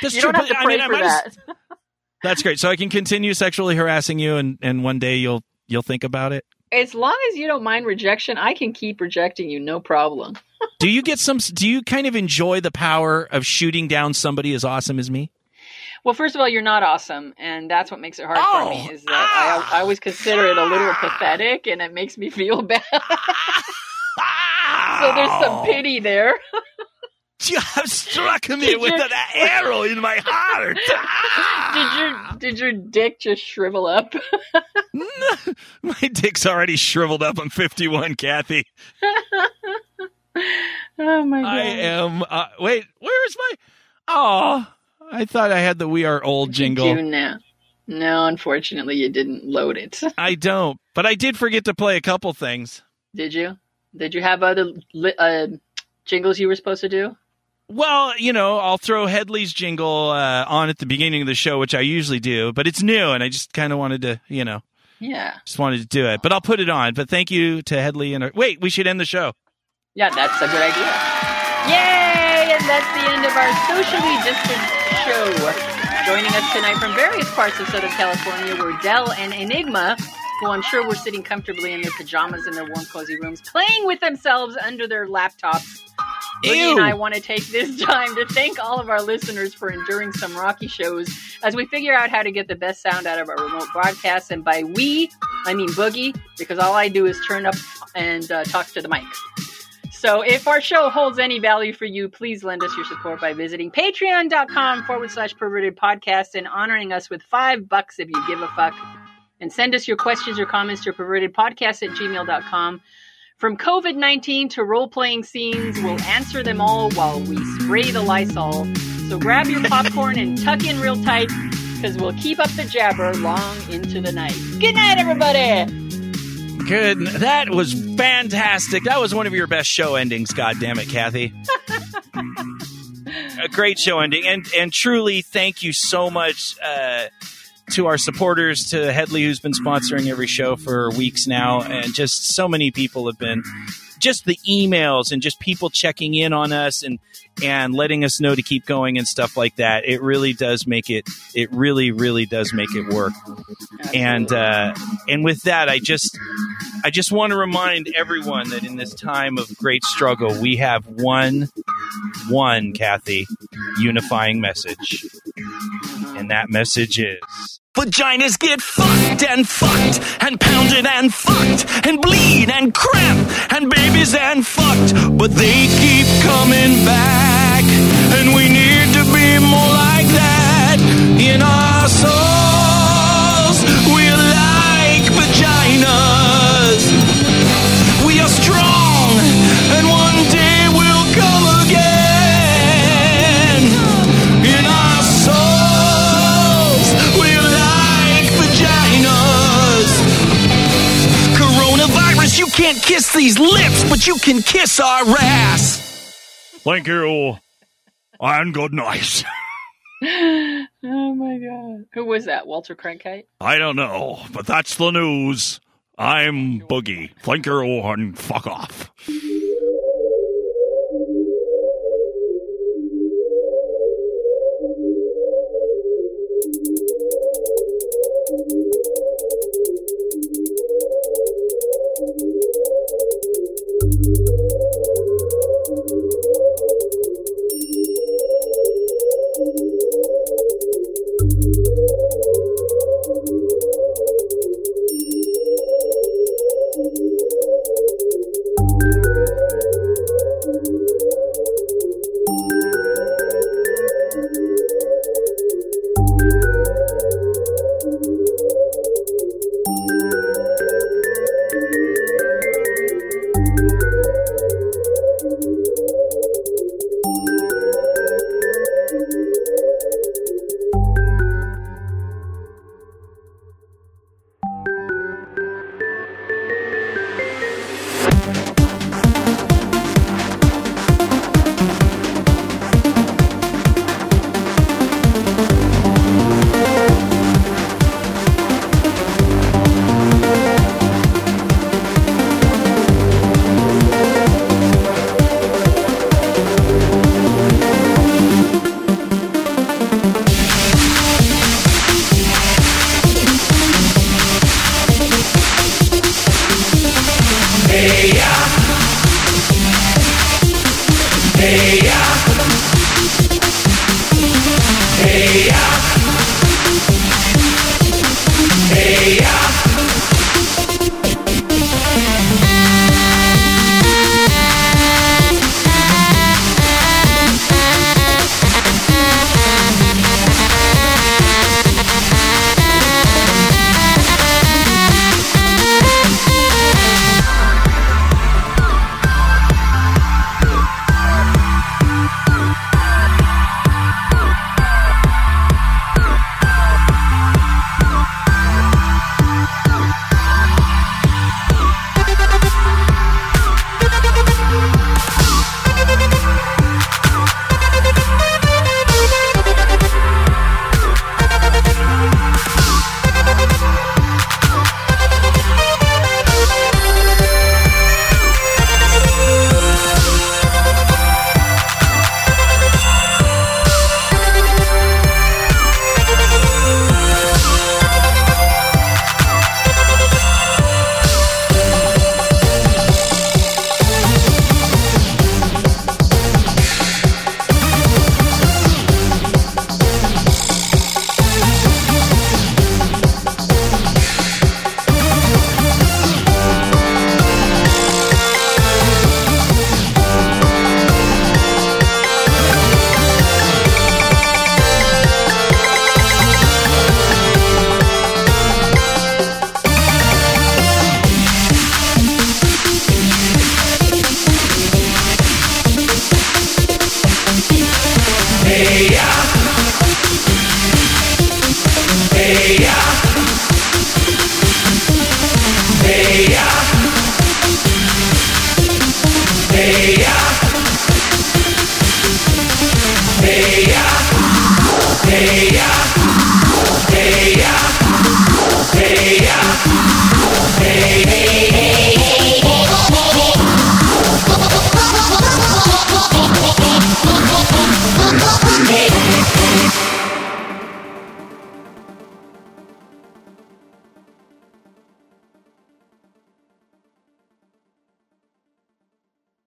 That's you true. don't have to I pray mean, for that. That's great. So I can continue sexually harassing you, and and one day you'll you'll think about it. As long as you don't mind rejection, I can keep rejecting you, no problem. do you get some? Do you kind of enjoy the power of shooting down somebody as awesome as me? Well, first of all, you're not awesome, and that's what makes it hard Oh, for me. Oh, is that I, I always consider it a little ah! pathetic, and it makes me feel bad. so there's some pity there. You have struck me Did with your- an arrow in my heart. Did your did your dick just shrivel up? my dick's already shriveled up. I'm 51, Kathy. oh my god! I am. Uh, wait, where's my? Oh, I thought I had the "We Are Old" jingle. do now. No, unfortunately, you didn't load it. I don't, but I did forget to play a couple things. Did you? Did you have other uh, jingles you were supposed to do? Well, you know, I'll throw Headley's jingle uh, on at the beginning of the show, which I usually do, but it's new, and I just kind of wanted to, you know, Yeah. just wanted to do it. But I'll put it on. But thank you to Headley and wait, we should end the show. Yeah, that's a good idea. Yay! And that's the end of our socially distanced show. Joining us tonight from various parts of Southern California were Dell and Enigma, who I'm sure were sitting comfortably in their pajamas in their warm, cozy rooms, playing with themselves under their laptops. Boogie and I want to take this time to thank all of our listeners for enduring some rocky shows as we figure out how to get the best sound out of our remote broadcasts. And by we, I mean Boogie, because all I do is turn up and uh, talk to the mic. So if our show holds any value for you, please lend us your support by visiting patreon.com forward slash perverted podcast and honoring us with five bucks if you give a fuck. And send us your questions or comments to pervertedpodcast at gmail.com. From COVID 19 to role playing scenes, we'll answer them all while we spray the Lysol. So grab your popcorn and tuck in real tight because we'll keep up the jabber long into the night. Good night, everybody! Good. That was fantastic. That was one of your best show endings. God damn it, Kathy. a great show ending, and and truly, thank you so much uh, to our supporters, to Headley, who's been sponsoring every show for weeks now, and just so many people have been. Just the emails and just people checking in on us and and letting us know to keep going and stuff like that. It really does make it. It really, really does make it work. And uh, and with that, I just I just want to remind everyone that in this time of great struggle, we have one, one, Kathy, unifying message. And that message is Vaginas get fucked and fucked and pounded and fucked and bleed and cramp and babies and fucked, but they keep coming back. And we need to be more like that in our souls. Can't kiss these lips, but you can kiss our ass. Thank you. And good night. Oh my god. Who was that? Walter Cronkite? I don't know, but that's the news. I'm Boogie. Thank you and fuck off.